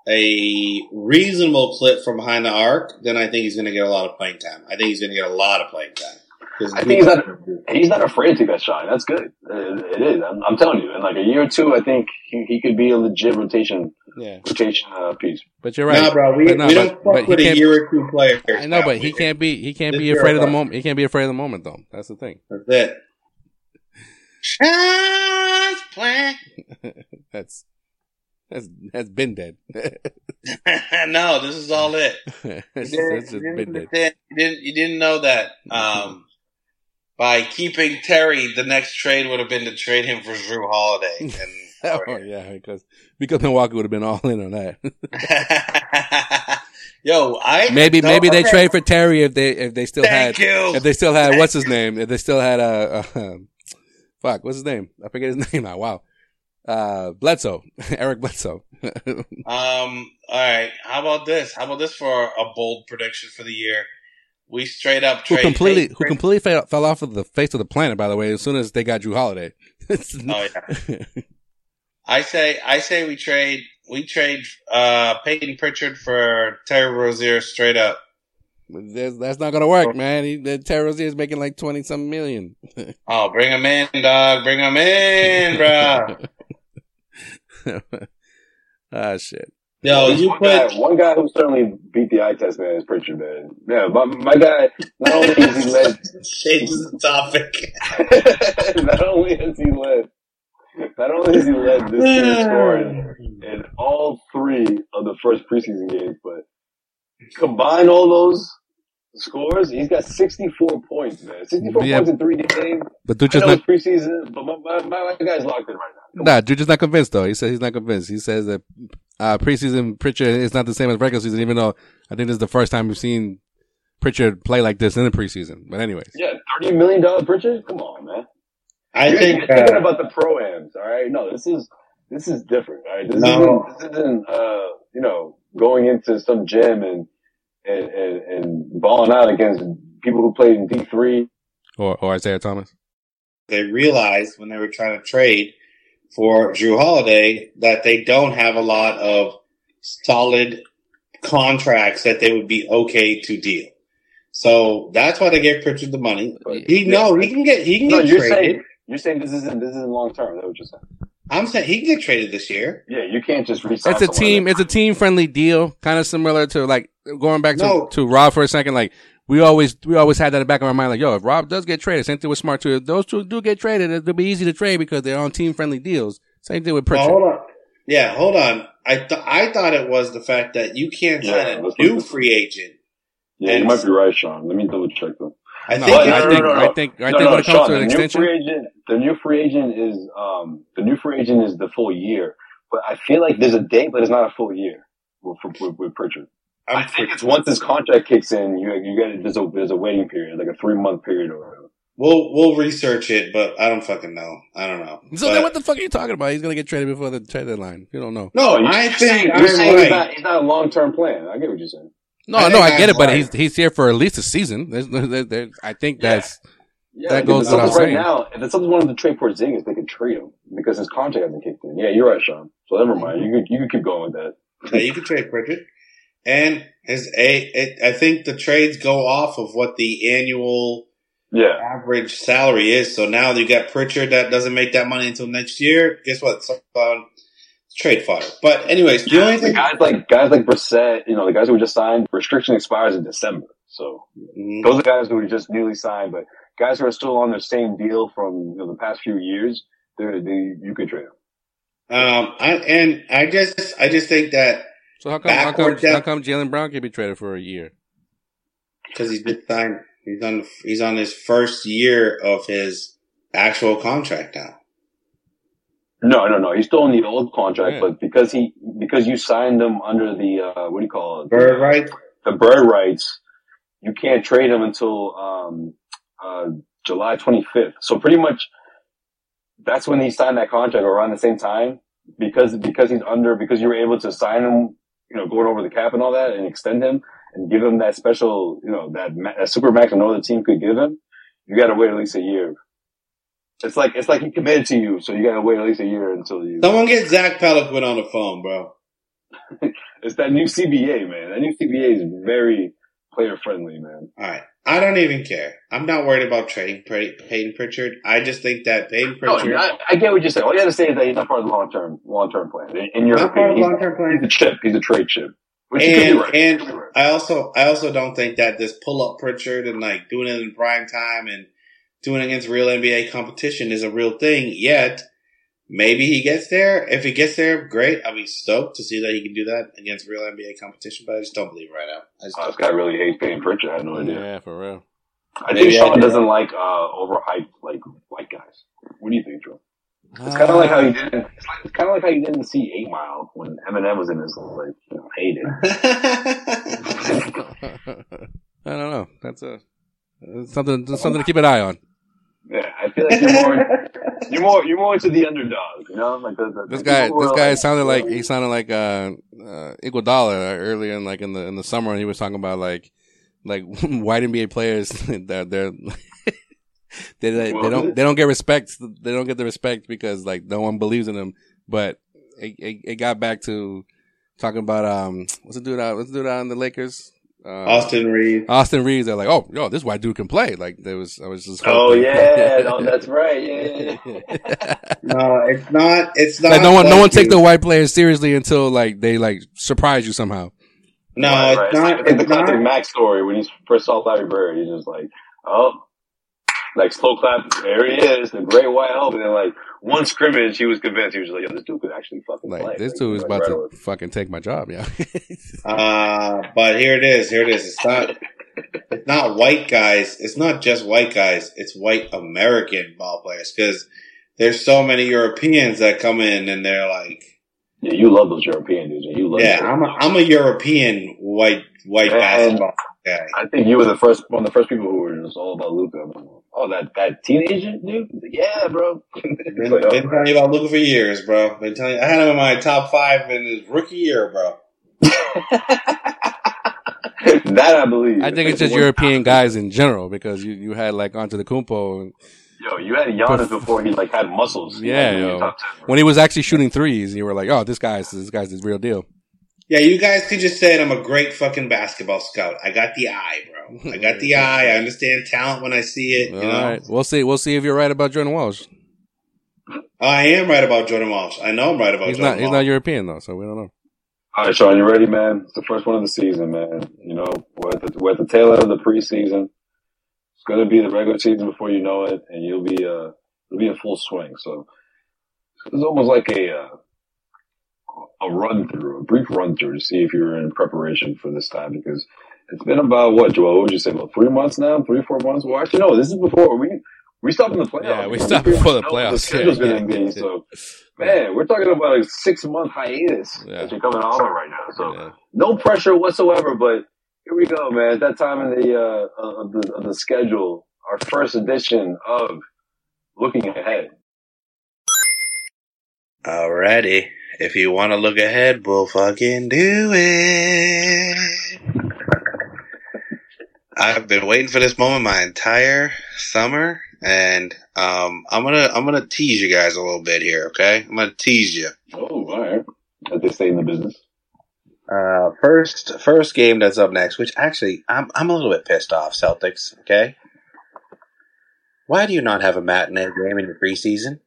a reasonable clip from behind the arc. Then I think he's going to get a lot of playing time. I think he's going to get a lot of playing time. 'Cause I think he's not he's not afraid to take that shot. That's good. It, it is. I'm, I'm telling you. In like a year or two, I think he, he could be a legit rotation yeah. rotation uh, piece. But you're right. Nah, bro, we, But no, we but- don't but fuck he with a can't- year or two player. I know, but he can't be he can't This be afraid of the moment. He can't be afraid of the moment though. That's the thing. That's it. Child's play. <laughs> That's that's that's been dead. <laughs> no, this is all it. <laughs> that's, You that's didn't, been dead. you didn't you didn't know that. Um, by keeping Terry, the next trade would have been to trade him for Jrue Holiday. And Oh yeah, because because Milwaukee would have been all in on that. Yo, I maybe maybe they okay. trade for Terry if they if they still Thank had you. if they still had Thank what's his name if they still had a uh, uh, fuck what's his name I forget his <laughs> name now wow uh Bledsoe <laughs> Eric Bledsoe <laughs> Um. All right. How about this? How about this for a bold prediction for the year? We straight up who trade completely trade- who completely fell, fell off of the face of the planet by the way as soon as they got Jrue Holiday. Oh yeah. I say I say we trade we trade uh Payton Pritchard for Terry Rozier straight up. That's, that's not gonna work, man. He, the Terry is making like twenty some million. <laughs> Oh, bring him in, dog. Bring him in, bro. <laughs> ah, shit. Yo, you one, put guy, one guy who certainly beat the eye test, man, is Pritchard, man. Yeah, my, my guy, not only has he led, <laughs> change the topic. not only has he led, not only has he led this team in scoring <sighs> in all three of the first preseason games, but combine all those scores, he's got 64 points, man. 64 Yeah. points in three games. But dude I just know not preseason, but my, my, my guy's locked in right now. Nah, dude just not convinced though. He says he's not convinced. He says that uh preseason Pritchard is not the same as regular season, even though I think this is the first time we've seen Pritchard play like this in the preseason. But anyways. Yeah, $30 million Pritchard? Come on, man. I You're, think you're thinking uh, about the pro-ams, all right? No, this is this is different, all right? This No. isn't, this isn't uh, you know, going into some gym and and, and, and balling out against people who played in D3. Or or Isaiah Thomas. they realized when they were trying to trade for Jrue Holiday that they don't have a lot of solid contracts that they would be okay to deal. So that's why they gave Pritchard the money. He no, he can get he can No, get you're traded. saying you're saying this isn't this isn't long term. That's what you're saying. I'm saying he can get traded this year. Yeah, you can't just resign. It's a team it's a team friendly deal, kind of similar to like going back to, No. to Rob for a second, like we always we always had that in the back of our mind, like, yo, if Rob does get traded, same thing with Smart too. If those two do get traded, it'll be easy to trade because they're on team friendly deals. Same thing with Well, Pritchard. hold on. Yeah, hold on. I th- I thought it was the fact that you can't Yeah, sign a new free agent. Yeah, you might be right, Sean. Let me double check though. I think I no, no, think no, no. I think I no, think no, when it comes Sean, to an the extension, new free agent, the new free agent is um the new free agent is the full year. But I feel like there's a date, but it's not a full year with, with, with Pritchard. i I'm think it's once his contract kicks in, you you get there's a there's a waiting period, like a three month period or whatever. we'll we'll research it, but I don't fucking know. I don't know. so But- then what the fuck are you talking about? He's gonna get traded before the trade deadline. You don't know. no, I think you're I'm saying he's not, he's not a long term plan. I get what you're saying. No, I no, I get I'm it, but right. he's he's here for at least a season. There's, there, there, I think Yeah. that's Yeah, That goes without Celtics right saying. now. If the Celtics wanted to trade for Porzingis, they could trade him because his contract hasn't kicked in. Yeah, you're right, Sean. So never mind. You could you could keep going with that. Yeah, you can trade Pritchard. And his a, it, I think the trades go off of what the annual Yeah. average salary is. So now you got Pritchard that doesn't make that money until next year. Guess what? So, trade fodder. But anyways, the only thing. guys like guys like Brissett, you know, the guys who were just signed, restriction expires in December. So Mhm. those are guys who were just newly signed, but guys who are still on their same deal from you know the past few years, they're they you could trade them. Um, I, and I just, I just think that So how come how come, Backward depth. how come Jaylen Brown can be traded for a year? because he just signed, he's on, he's on his first year of his actual contract now. No, no, no. He's still on the old contract, Yeah. but because he because you signed him under the uh what do you call it? Bird right? The bird rights, you can't trade him until um uh July 25th. So pretty much that's when he signed that contract around the same time because because he's under because you were able to sign him, you know, going over the cap and all that and extend him and give him that special, you know, that, that super max no other team could give him. You got to wait at least a year. It's like it's like he committed to you, so you got to wait at least a year until you. Someone get Zach Peliquin on the phone, bro. <laughs> It's that new CBA, man. That new CBA is very player friendly, man. All right. I don't even care. I'm not worried about trading Pey- Payton Pritchard. I just think that Payton No, Pritchard. I, I get what you're saying. All you have to say is that he's not part of the long term long term plan. In, in your not part of opinion, long-term plan. he's, a chip. He's a trade chip. Which could And be right. and You right. I also I also don't think that this pull up Pritchard and like doing it in prime time and doing against real NBA competition is a real thing yet. Maybe he gets there. If he gets there, great. I'll be stoked to see that he can do that against real NBA competition. But I just don't believe it right now. I just Oh, this guy really hates Payne Pritchard. I had no idea. Yeah, for real. I think Maybe I Sean do. doesn't like uh, overhyped like white guys. What do you think, Joe? It's kind of like how you didn't. It's, like, it's kind of like how you didn't see Eight Mile when Eminem was in his like you know hated. <laughs> <laughs> I don't know. That's a it's something that's something to keep an eye on. Yeah, I feel like you're more you're more you're more into the underdog. You know, like the, the, This guy, this guy like, sounded like he sounded like uh, uh, Iguodala earlier in like in the in the summer, and he was talking about like like <laughs> white NBA players <laughs> that they're <laughs> they they, they don't they don't get respect. They don't get the respect because like no one believes in them. But it, it, it got back to talking about um what's the dude out what's the dude out in the Lakers. Uh, Austin Reed. Austin Reaves, they're like, oh, yo, this white dude can play. Like, there was, I was just. Oh yeah, <laughs> no, that's right. Yeah, yeah, yeah. <laughs> No, it's not. It's not. like, no one, no like one take the white players seriously until like they like surprise you somehow. No, Right, it's right. not. It's like, it's It's the classic not. Max story when he first saw Larry Bird. He's just like, oh, like slow clap. There he is, the great white hope. And then like one scrimmage, he was convinced. He was like, yo, this dude could actually fucking play. Like, this Like, dude is about right to away. fucking take my job. Yeah. <laughs> Uh, but here it is. Here it is. It's not. It's not white guys. It's not just white guys. It's white American ball players because there's so many Europeans that come in and they're like, Yeah, you love those European dudes. You love yeah. I'm a, I'm a European white white And- basketball guy. I think you were the first one of the first people who were just all about Luka. Oh, that that teenager dude. Like, yeah, bro. Been, <laughs> It's like, oh, been telling you about Luka for years, bro. Been telling you, I had him in my top five in his rookie year, bro. <laughs> that I believe. I think it's just One- European guys in general because you, you had like Antetokounmpo and Yo, you had Giannis before he like had muscles. He Yeah, had to be in yo. top 10. when he was actually shooting threes you were like, oh, this guy's, this guy's the real deal. Yeah, you guys could just say I'm a great fucking basketball scout. I got the eye, bro. I got the <laughs> eye. I understand talent when I see it. You All know, right. We'll see. We'll see if you're right about Jordan Walsh. I am right about Jordan Walsh. I know I'm right about He's Jordan not, he's not European though, so we don't know. All right, Sean, you ready, man? It's the first one of the season, man. You know, we're at the, we're at the tail end of the preseason. It's going to be the regular season before you know it, and you'll be uh, you'll be in full swing. So it's almost like a uh, a run through, a brief run through to see if you're in preparation for this time because it's been about what, Joel? What would you say? About three months now? Three, four months? Well, actually, no. This is before we we stopped in the playoffs. Yeah, we stopped before the playoffs. The schedule's Yeah, going to yeah. be so. <laughs> Man, we're talking about a six month hiatus Yeah. that you're coming off of right now. So Yeah. no pressure whatsoever. But here we go, man. At that time in the uh, of the of the schedule, our first edition of looking ahead. Alrighty. If you want to look ahead, we'll fucking do it. I've been waiting for this moment my entire summer, and um, I'm gonna I'm gonna tease you guys a little bit here. Okay, I'm gonna tease you. Oh, all right. As they say in the business. Uh, first, first game that's up next, which actually I'm I'm a little bit pissed off, Celtics. Okay, why do you not have a matinee game in your preseason?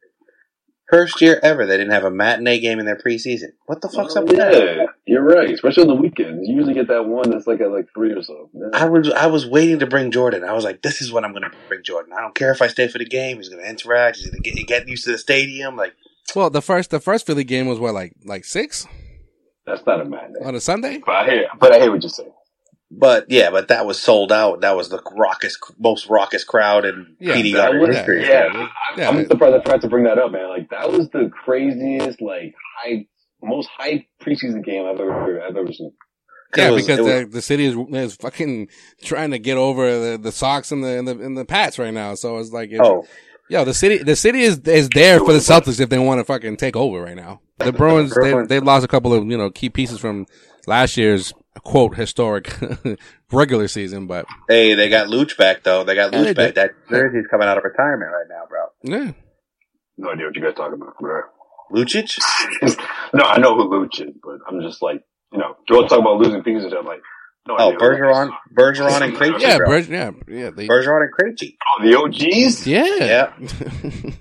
First year ever, they didn't have a matinee game in their preseason. What the fuck's Oh, up with that? Oh, yeah, you're right. Especially on the weekends, you usually get that one that's like at like three or so. I was I was waiting to bring Jordan. I was like, this is what I'm going to bring Jordan. I don't care if I stay for the game. He's going to interact. He's going to get get used to the stadium. Like, Well, the first the first Philly game was what like like six That's not a matinee. on a Sunday. But I hear, but I hear what you're saying. But yeah, but that was sold out. That was the raucous, most raucous crowd in Yeah, PD was, history. yeah, I, Yeah. I'm surprised I forgot to bring that up, man. Like that was the craziest, like high, most hype preseason game I've ever I've ever seen. Yeah, was- because it the, the city is, is fucking trying to get over the, the Sox and the and the and the Pats right now. So it's like, it's, Oh, yo, the city the city is is there for the Celtics if they want to fucking take over right now. The Bruins they Bruins- they lost a couple of you know key pieces from last year's quote historic <laughs> regular season, but hey, they got Luch back though. They got Yeah, Luch back. did. That jersey's coming out of retirement right now, bro. yeah, No idea what you guys talking about, bro. Lucic? <laughs> no, I know who Luch is, but I'm just like, you know, Joel talk about losing pieces. I'm like, no Oh, idea Bergeron. Bergeron and Krejci, yeah, bro. Bridge, yeah, yeah, they, Bergeron and Krejci. Oh, the OGs. yeah, Yeah. <laughs>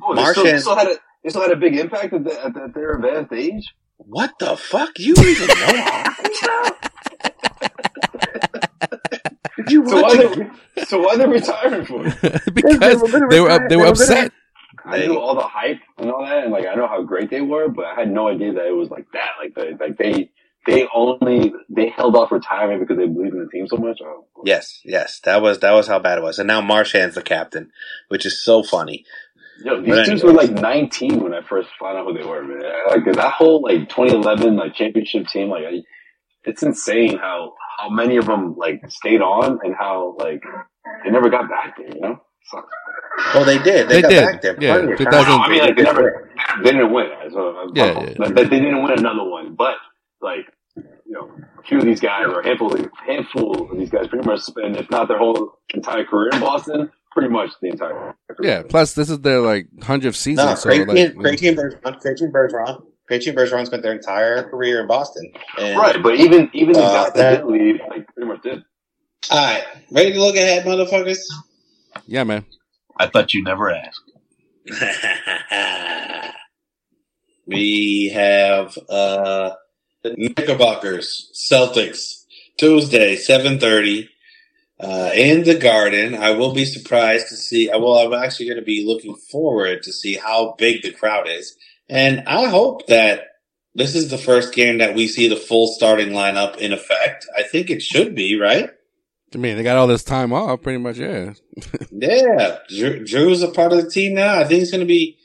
Oh, they, still, they still had a they still had a big impact at, the, at, the, at their advanced age. What the fuck? You even know hockey, bro? Did you So why watch they so why they retiring for? <laughs> because they were gonna they were retire- they they were were gonna- upset. I knew all the hype and all that, and like I know how great they were, but I had no idea that it was like that. Like they, like they, they only they held off retirement because they believed in the team so much. Oh, Yes, yes, that was that was how bad it was. And now Marchand's the captain, which is so funny. Yo, these But dudes anyways. were like 19 when I first found out who they were, man. Like that whole like 2011 like championship team, like I, it's insane how how many of them like stayed on and how like they never got back there. You know, sucks. Well, they did. They, They got did. back there. Yeah, plenty of 2000 times. I mean, like they never they didn't win. So, Yeah, yeah, yeah. But they didn't win another one. But like you know, a few of these guys or a handful of, handful of these guys pretty much spend, if not their whole entire career in Boston, pretty much the entire. Yeah. Plus, this is their like hundredth season. No, so Krejci like, and Krejci and Bergeron, Krejci and Bergeron, Krejci and Bergeron spent their entire career in Boston. And, Right, but even even the Uh, guys that that- did leave, like pretty much did. All right, ready to look ahead, motherfuckers? yeah, man. I thought you never asked. <laughs> we have uh the Knickerbockers, Celtics, Tuesday, seven thirty. Uh, in the garden, I will be surprised to see. uh, Well, I'm actually going to be looking forward to see how big the crowd is, and I hope that this is the first game that we see the full starting lineup in effect. I think it should be right. I mean, they got all this time off, pretty much. Yeah. <laughs> Yeah, Jrue, Jrue's a part of the team now. I think it's going to be.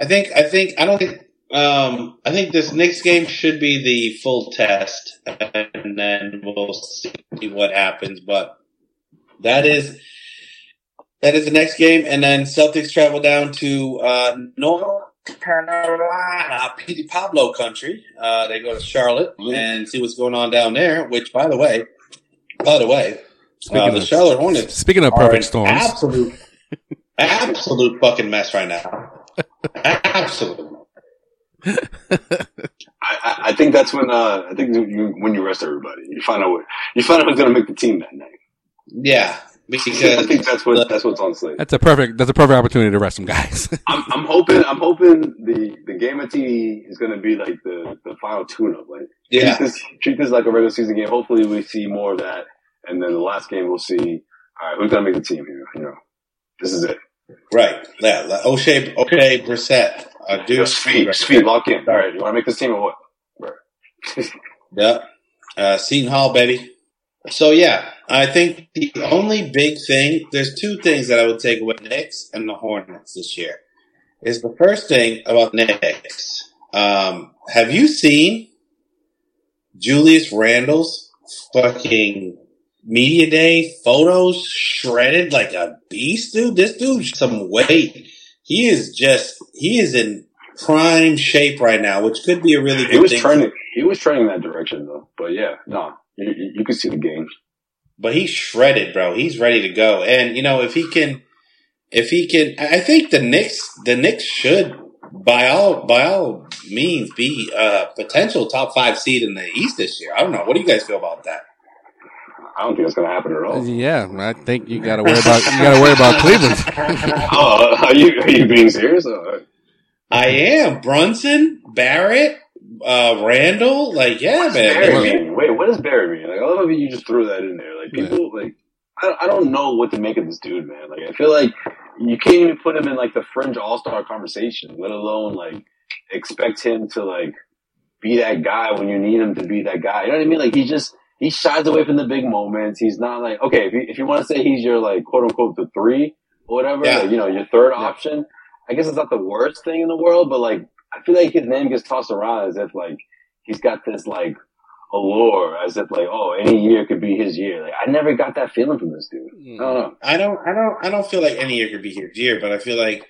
I think. I think. I don't think. Um, I think this next game should be the full test, and then we'll see what happens. But that is that is the next game, and then Celtics travel down to uh, North Carolina, Pablo country. Uh, they go to Charlotte and see what's going on down there. Which, by the way, by the way, uh, Speaking the of- Charlotte Hornets Speaking of perfect storms, Absolute, absolute fucking mess right now. Absolute. I, I, I think that's when uh, I think you, when you rest everybody, you find out what, you find out who's going to make the team that night. Yeah, because I think that's what that's what's on slate. that's a perfect. That's a perfect opportunity to rest some guys. <laughs> I'm, I'm hoping I'm hoping the the game of TD is going to be like the the final tune up. Like yeah, treat this treat this like a regular season game. Hopefully we see more of that, and then the last game we'll see. All right, who's going to make the team here? You know, this is it. right. Yeah, like Oshae, okay, Brissett, uh, Yo, dude, speed, speed, lock in. All right, you want to make this team or what? <laughs> Yeah, uh, Seton Hall, baby. So yeah, I think the only big thing, there's two things that I would take away Knicks and the Hornets this year. Is the first thing about Knicks. Um, have you seen Julius Randle's fucking media day photos shredded like a beast, dude? This dude's some weight. He is just, he is in prime shape right now, which could be a really good He was thing. trending. He was trending that direction though. But yeah, no, you, you, you can see the games. But he's shredded, bro. He's ready to go. And you know, if he can, if he can, I I think the Knicks, the Knicks should, by all, by all means be a potential top five seed in the East this year. I don't know. What do you guys feel about that? I don't think that's going to happen at all. Yeah, I think you got to worry about you got to worry about Cleveland. <laughs> oh, are you are you being serious? Uh, I am Brunson, Barrett, uh, Randle. Like, yeah, man. Wait, what does Barry mean? Like, I love how you just threw that in there. Like, people like. I, I don't know what to make of this dude, man. Like, I feel like you can't even put him in like the fringe all star conversation, let alone like expect him to like be that guy when you need him to be that guy. You know what I mean? Like, he just he shies away from the big moments. He's not like okay, if you, if you want to say he's your like quote unquote the three or whatever, Yeah. like, you know, your third Yeah. option. I guess it's not the worst thing in the world, but like I feel like his name gets tossed around as if like he's got this like allure, as if like oh any year could be his year. Like I never got that feeling from this dude. Hmm. I don't know. I don't, I don't, I don't feel like any year could be his year, but I feel like,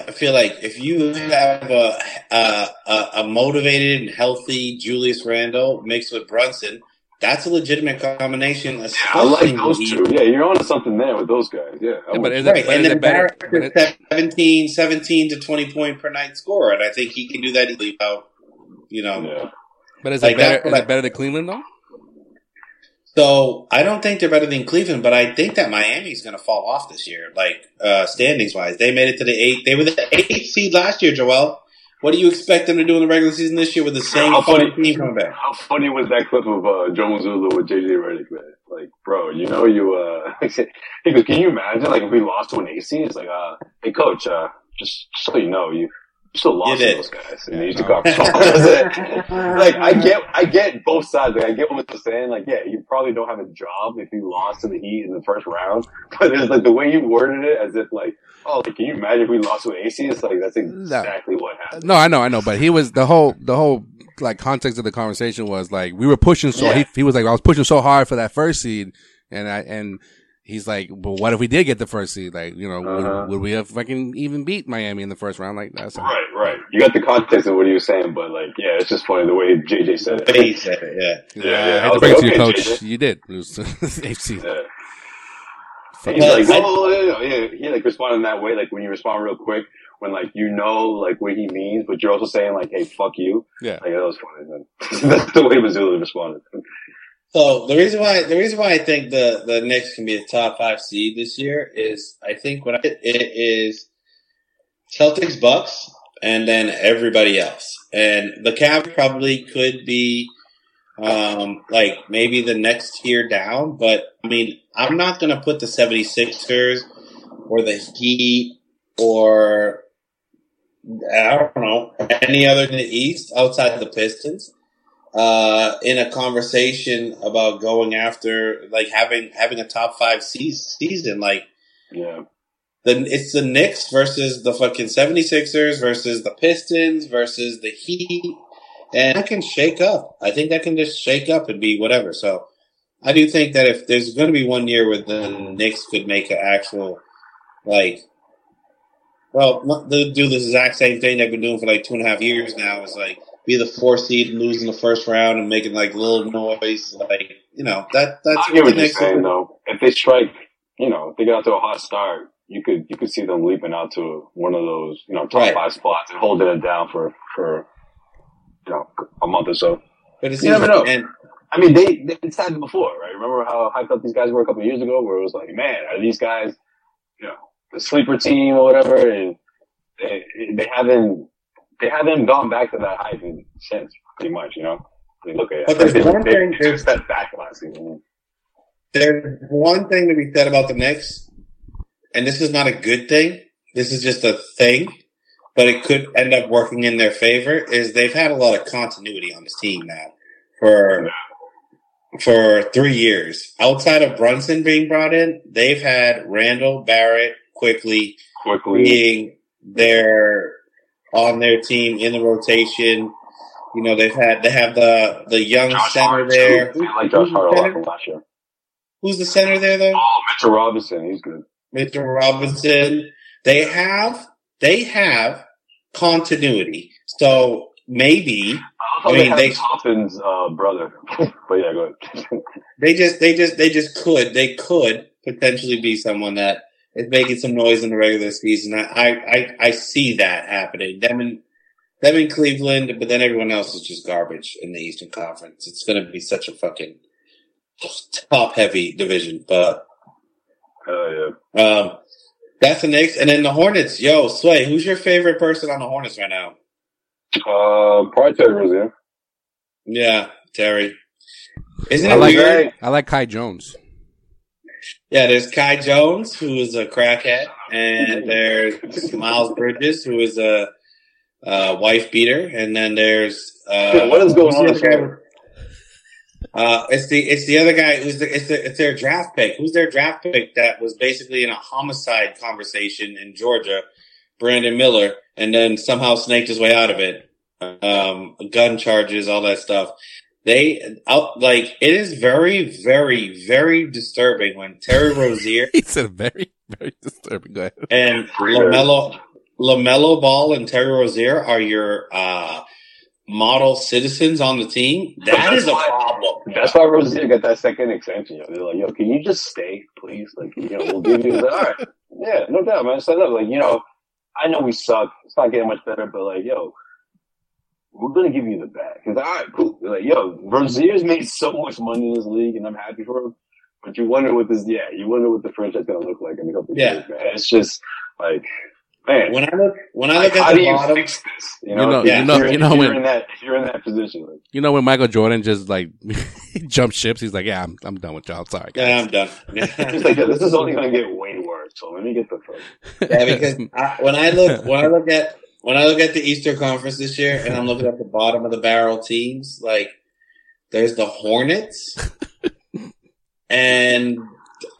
I feel like if you have a a, a, a motivated and healthy Julius Randle mixed with Brunson, that's a legitimate combination. I like those two. Yeah, you're onto something there with those guys. Yeah, Yeah, but would- is Right, but and is then better? Barrett but is it- 17, 17 to 20 point per night scorer, and I think he can do that easily without, you know. yeah. But is Like it better? that- Is it better than Cleveland though? So I don't think they're better than Cleveland, but I think that Miami's going to fall off this year, like uh, standings wise. They made it to the eight. They were the eighth seed last year, Joel. What do you expect them to do in the regular season this year with the same How funny- team coming back? How funny was that clip of uh, Joe Mazzulla with JJ Redick, man? Like, bro, you know you. uh <laughs> He goes, "Can you imagine like if we lost to an AC? It's like, uh, hey coach, uh, just, just so you know, you you still lost You to did. those guys." And he used to no. go, <laughs> <laughs> like, I get, I get both sides. Like, I get what they're saying. Like, yeah, you probably don't have a job if you lost to the Heat in the first round. <laughs> But it's like the way you worded it, as if like, oh, like, can you imagine if we lost to an AC? It's like that's exactly what happened. No, I know, I know, but he was the whole the whole like context of the conversation was like we were pushing so Yeah. he he was like I was pushing so hard for that first seed, and I and he's like, but what if we did get the first seed? Like you know, Uh-huh. would, would we have fucking even beat Miami in the first round? Like that's Right, right. You got the context of what he was saying, but like, yeah, it's just funny the way JJ said it. He said it, yeah. Yeah, Yeah, yeah. I I had to was bring like, it to you, okay, coach. JJ. You did. It was <laughs> eighth seed. Yeah. He's like, I- oh, yeah, yeah, he like responded in that way, like when you respond real quick, when like you know like what he means, but you're also saying like, hey, fuck you. Yeah. Like that was funny. Man. <laughs> That's the way Mazzulla responded. So the reason why the reason why I think the the Knicks can be a top five seed this year is I think what I, it is Celtics, Bucks, and then everybody else, and the Cavs probably could be um like maybe the next tier down, but I mean I'm not gonna put the 76ers or the Heat or I don't know any other in the East outside the Pistons uh, in a conversation about going after like having having a top five se- season. Like Yeah. the it's the Knicks versus the fucking 76ers versus the Pistons versus the Heat, and that can shake up. I think that can just shake up and be whatever. So I do think that if there's going to be one year where the Knicks could make an actual like. Well, they'll do the exact same thing they've been doing for like two and a half years now. Is like be the four seed and lose in the first round and making like little noise, like you know that that's I get what you're saying though. If they strike, you know, if they get out to a hot start, you could you could see them leaping out to one of those, you know, top Right. five spots and holding it down for for you know a month or so. But it's You never know. And I mean, they, they it's happened before, right? Remember how hyped up these guys were a couple of years ago, where it was like, man, are these guys, you know, the sleeper team or whatever? And they they haven't they haven't gone back to that in- since, pretty much. You know, I mean, look at But it. there's one thing- took a back last season. there's one thing to be said about the Knicks, and this is not a good thing. This is just a thing, but it could end up working in their favor. Is they've had a lot of continuity on this team now for for three years. Outside of Brunson being brought in, they've had Randle Barrett quickly Quickly, being their on their team in the rotation. You know, they've had they have the the young Josh center Hart, there. too. I like Josh Who's Hart a the lot center? from last year. Who's the center there though? Oh, Mitchell Robinson, he's good. Mr. Robinson. They have they have continuity. So maybe I, love I they mean, have they- Toppin's uh, brother, <laughs> but yeah, go ahead. they just they just they just could they could potentially be someone that is making some noise in the regular season. I I I, I see that happening. Them and them in Cleveland, but then everyone else is just garbage in the Eastern Conference. It's going to be such a fucking top heavy division, but Hell yeah. um, that's the Knicks, and then the Hornets. Yo, Sway, who's your favorite person on the Hornets right now? Uh, probably Terry Rozier. Yeah, Terry. Isn't I it like weird? I like Kai Jones. Yeah, there's Kai Jones, who is a crackhead, and there's Miles Bridges, who is a, uh wife beater, and then there's uh, What is going on, guy? Uh, it's the it's the other guy who's the it's the it's their draft pick. Who's their draft pick that was basically in a homicide conversation in Georgia, Brandon Miller, and then somehow snaked his way out of it. Um, gun charges, all that stuff. They out like it is very, very, very disturbing when Terry <laughs> Rozier He said very, very disturbing. Go ahead. and Pretty Lamelo Lamelo Ball and Terry Rozier are your uh, model citizens on the team. That is a problem. That's why Rozier got that second extension. Yo. They're like, yo, can you just stay, please? Like, you know, we'll give you. He's like, all right, yeah, no doubt, man. Set up, like, you know, I know we suck. It's not getting much better, but like, yo, we're gonna give you the bag. Cause all right, cool. They're like, yo, Rozier's made so much money in this league, and I'm happy for him. But you wonder what this, yeah, you wonder what the franchise gonna look like in a couple Yeah. years, man. It's just like, man. When I look when I like, look how at do the you bottom, fix this? You You know, know- if you know- you're- you know you're when- in that, you're in that position, like, You know when Michael Jordan just like <laughs> jumped ships, he's like, "Yeah, I'm, I'm done with y'all. I'm sorry, yeah. I'm done. <laughs> It's like, this is only gonna get way worse. So let me get the fuck. Yeah, because I, when I look when I look at when I look at the Eastern Conference this year, and I'm looking at the bottom of the barrel teams, like there's the Hornets, <laughs> and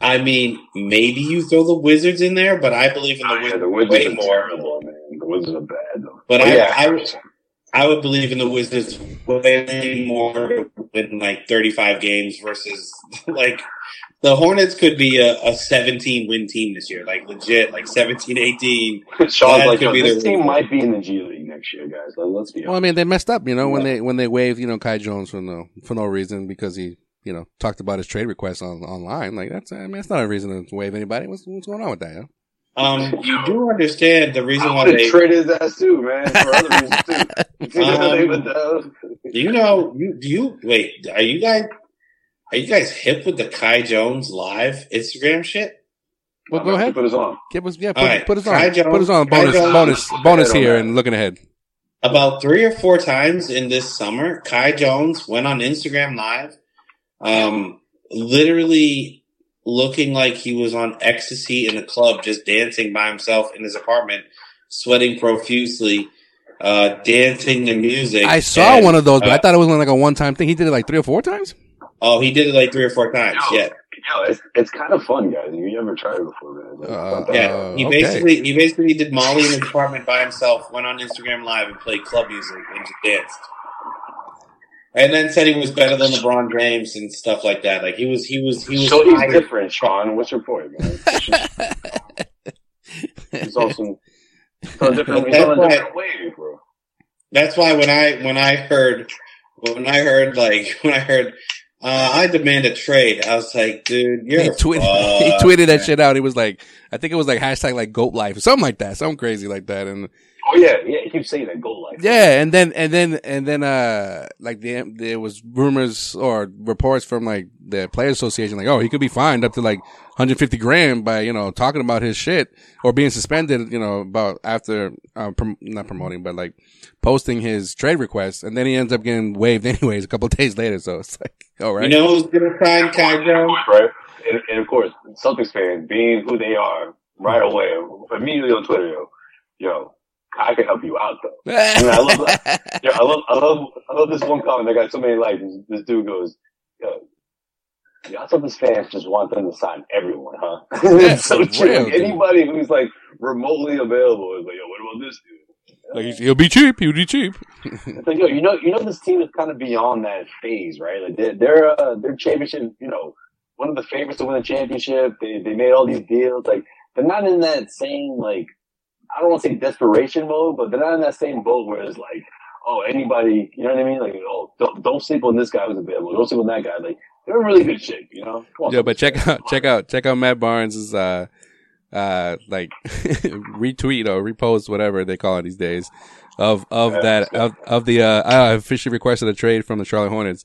I mean maybe you throw the Wizards in there, but I believe in the Yeah, Wizards the Wizards way are more. terrible, man. The Wizards are bad, though. But Oh, I, yeah. I, would- I would believe in the Wizards way more to win like 35 games versus <laughs> like the Hornets could be a, a 17 win team this year, like legit, like 17, 18. Sean's like, could be this team reason. might be in the G League next year, guys. Let, let's be Well, I mean, they messed up, you know, when they when they waived, you know, Kai Jones for no for no reason because he, you know, talked about his trade request on online. Like that's, I mean, that's not a reason to waive anybody. What's what's going on with that? You know? Um, you do understand the reason I why they, <laughs> traded his ass too, man, for other reasons too. <laughs> You know, they would, do you know, you, do you, wait, are you guys, are you guys hip with the Kai Jones live Instagram shit? Well, go ahead. Put us on. Give us, yeah, put, All right. put us Kai on, Jones- put us on bonus, Jones- bonus, bonus Head here, and looking ahead. About three or four times in this summer, Kai Jones went on Instagram live, um, literally looking like he was on ecstasy in a club, just dancing by himself in his apartment, sweating profusely, uh, dancing to music. I saw And, one of those, but I uh, thought it was like a one time thing. He did it like three or four times. Oh, he did it like three or four times. Yo. Yeah, Yo, it's, it's kind of fun, guys. You ever tried it before, man. Like, Uh, yeah. He okay. basically he basically did Molly in his apartment by himself. Went on Instagram Live and played club music and just danced. And then said he was better than LeBron James and stuff like that. Like he was, he was, he was. so he's higher- different, Sean. What's your point, man? <laughs> He's also he's on a different, he's on a That's different wave, bro. That's why when I when I heard when I heard like <laughs> when I heard uh, I demand a trade, I was like, dude, you're he tweeted, fucked, <laughs> he tweeted that shit out. He was like, I think it was like hashtag like goat life or something like that, something crazy like that. And Oh yeah, yeah. He keeps saying that goal life. yeah, and then and then and then uh like the, there was rumors or reports from like the players association like, oh, he could be fined up to like 150 grand by you know talking about his shit or being suspended, you know, about after uh, prom- not promoting but like posting his trade request, and then he ends up getting waived <laughs> anyways a couple of days later. So it's like, all right, You know who's gonna sign Kai Jones? right? And, and of course, Celtics fans being who they are, right away, immediately on Twitter, yo, yo, I can help you out though. <laughs> I mean, I love that. Yeah, I love, I love, I love this one comment that got so many likes. This, this dude goes, yo, y'all Celtics fans just want them to sign everyone, huh? <laughs> Yeah, it's so for true. Anybody who's like remotely available is like, yo, what about this dude? Like he'll be cheap. He'll be cheap. It's like, yo, you know, you know, this team is kind of beyond that phase, right? Like they're, they're, uh, they're championship, you know, one of the favorites to win the championship. They, they made all these deals. Like they're not in that same, like, I don't want to say desperation mode, but they're not in that same boat where it's like, oh, anybody, you know what I mean? Like, oh, don't, don't sleep on this guy who's available. Don't sleep on that guy. Like they're in really good shape, you know? Come on, Yeah, but check out check out check out Matt Barnes' uh uh like <laughs> retweet or repost whatever they call it these days of of that of of the uh I officially requested a trade from the Charlotte Hornets.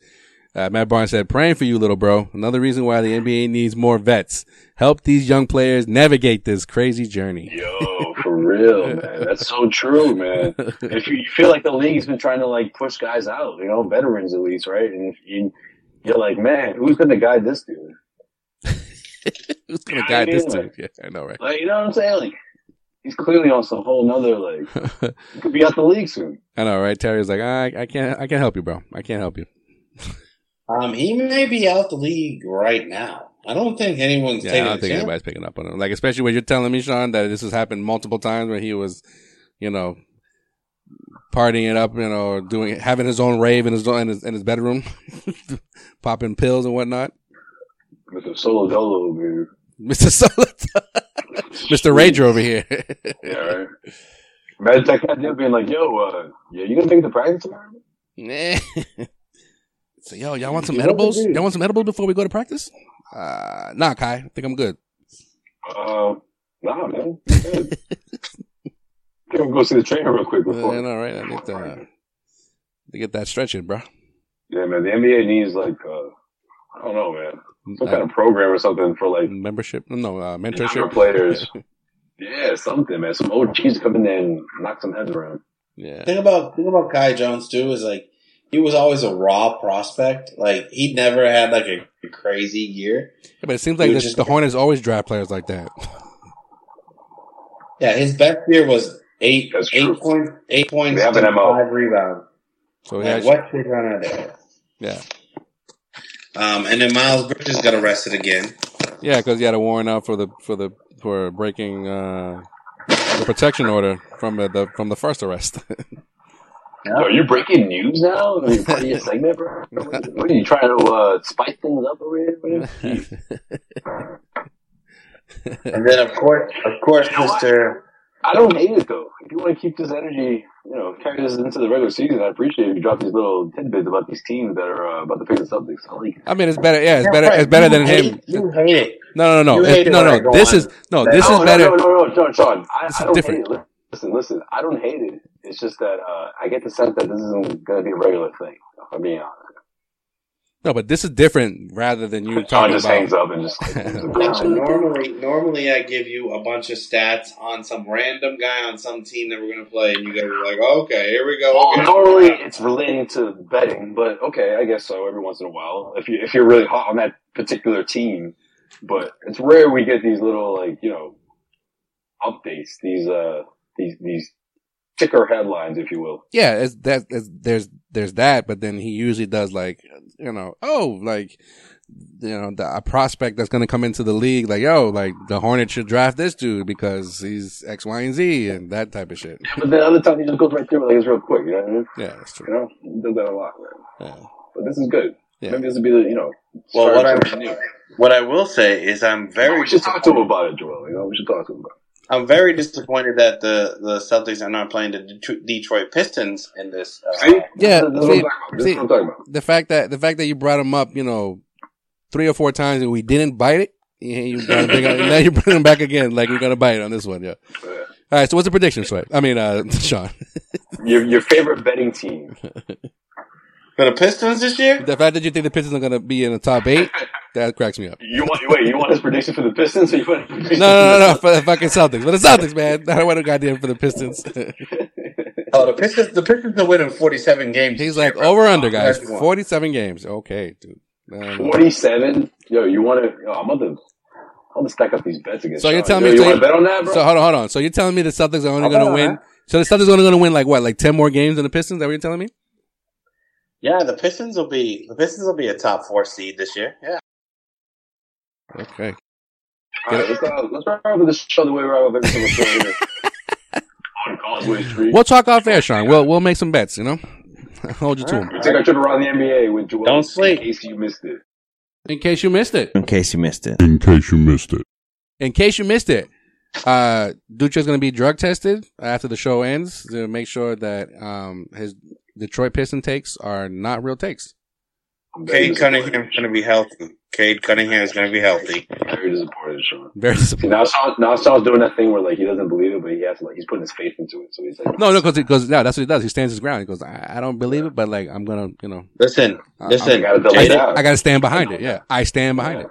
Uh, Matt Barnes said, "Praying for you, little bro. Another reason why the NBA needs more vets. Help these young players navigate this crazy journey." Yo, for real, man. <laughs> That's so true, man. If you, you feel like the league's been trying to like push guys out, you know, veterans at least, right? And if you, you're like, man, who's going to guide this dude? <laughs> <laughs> Who's gonna Yeah, guide this yeah. dude? Yeah, I know, right? Like, you know what I'm saying? Like, he's clearly on some whole nother like, <laughs> he could be out the league soon. I know, right? Terry's like, I, I can't, I can't help you, bro. I can't help you. <laughs> Um, he may be out the league right now. I don't think anyone's Yeah, I don't think chance. anybody's picking up on him. Like, especially when you're telling me, Sean, that this has happened multiple times where he was, you know, partying it up, you know, doing having his own rave in his in his, in his bedroom, popping pills and whatnot. Mr. Solo Dolo, dude. Mister Solo, Mister Rager over here. <laughs> <laughs> Yeah, right. Imagine that guy there being like, yo, uh, yeah, you gonna make it to practice tomorrow? Nah. <laughs> so, yo, y'all want some You edibles? Y'all want some edibles before we go to practice? Uh, nah, Kai. I think I'm good. Uh, nah, man. I'm we go see the trainer real quick Uh, before? you know, right? I need to, uh, to get that stretching, bro. Yeah, man. The NBA needs like, uh, I don't know, man, some Uh, kind of program or something for like membership? No, uh, younger mentorship. players. <laughs> yeah, something, man. Some old OGs come in there and knock some heads around. Yeah. thing about thing about Kai Jones too is like he was always a raw prospect. Like he never had like a, a crazy year. Yeah, but it seems like He this, was just- the Hornets always draft players like that. Yeah, his best year was eight That's eight points eight points They have an MO. five rebounds. So Like, he has, what shit on there? yeah, Um, and then Miles Bridges got arrested again. yeah, because he had a warrant out for the for the for breaking uh, the protection order from the, the from the first arrest. Yo, <laughs> are you breaking news now? Are you part of your segment, bro? What are you trying to uh, spice things up over here? man? Jeez. And then of course of course You know? Mr. I don't hate it though. If you want to keep this energy, you know, carry this into the regular season, I appreciate if you drop these little tidbits about these teams that are uh, about to face the Celtics. I like it. I mean, it's better. Yeah, it's better. It's better than him. You hate it. No, no, no, no. hate It's, it no, no. This is no. This is better. No, no, no, Sean, Sean. I, This I is don't different. hate it. Listen, listen. I don't hate it. It's just that uh, I get the sense that this isn't going to be a regular thing. If I'm being honest. No, but this is different rather than you Sean talking just about. hangs up and just. <laughs> Uh, normally, normally I give you a bunch of stats on some random guy on some team that we're going to play, and you guys are like, "Okay, here we go." Well, Okay. normally it's relating to betting, but okay, I guess so. Every once in a while, if you if you're really hot on that particular team, but it's rare we get these little like you know updates, these uh these these ticker headlines, if you will. Yeah, it's that. It's, there's there's that, but then he usually does like you know, oh, like you know, the, a prospect that's going to come into the league, like yo, like the Hornets should draft this dude because he's X, Y, and Z, and that type of shit. But then other times he just goes right through it like it's real quick. You know what I mean? Yeah, that's true. You know, he does that a lot, man. Yeah. But this is good. Yeah. Maybe this would be the you know. Well, what I what I will say is I'm very we should talk to him about it, Joel. You know, we should talk to him about. it. I'm very disappointed that the the Celtics are not playing the Detroit Pistons in this. Uh, Yeah, This is what see- I'm about. See- what I'm about. The fact that the fact that you brought them up, you know, three or four times and we didn't bite it, you, you gotta bring it- now you bring him back again, like we're gonna bite it on this one. Yeah. Yeah. All right. So what's the prediction, Sway? I mean, uh, <laughs> Sean. Your your favorite betting team. <laughs> for the Pistons this year, The fact that you think the Pistons are gonna be in the top eight, <laughs> that cracks me up. You want wait? You want his prediction for the Pistons, or you want? No, no, no, no, for the fucking Celtics. For the Celtics, man. I don't want a goddamn for the Pistons. <laughs> oh the Pistons the Pistons are winning 47 games. He's like over under, guys. Forty-seven games. Okay, dude. No, no, no. Forty-seven. Yo, you want to? I'm gonna. I'm gonna stack up these bets against. So you're Sean. telling Yo, me- you so want to bet on that, bro? So hold on, hold on. So you're telling me the Celtics are only I'll going to win? that. So the Celtics are only going to win like what, like ten more games than the Pistons? Is that what you're telling me? Yeah, the Pistons will be the Pistons will be a top four seed this year. Yeah. Okay. All right, let's uh, let's wrap up this show the way we wrap up every single show here on Causeway Street. We'll talk off air, Sean. We'll we'll make some bets. You know, I'll <laughs> hold you to them. We take our trip around the NBA with Joel. Don't sleep. In case you missed it. In case you missed it. In case you missed it. In case you missed it. In case you missed it, uh, Dutra's going to be drug tested after the show ends to make sure that um his Detroit Piston takes are not real takes. I'm very Cade. Cunningham's going to be healthy. Cade Cunningham is going to be healthy. Very disappointed, Sean. Very See, disappointed. now Sean, now Sean's doing that thing where like he doesn't believe it, but he has to, like he's putting his faith into it. So he's like, No, no, because because yeah, that's what he does. He stands his ground. He goes, I, I don't believe it, but like I'm gonna, you know, Listen, I- listen. I gotta I, it Jada, down. I got to stand behind it. Yeah, I stand behind Yeah. it.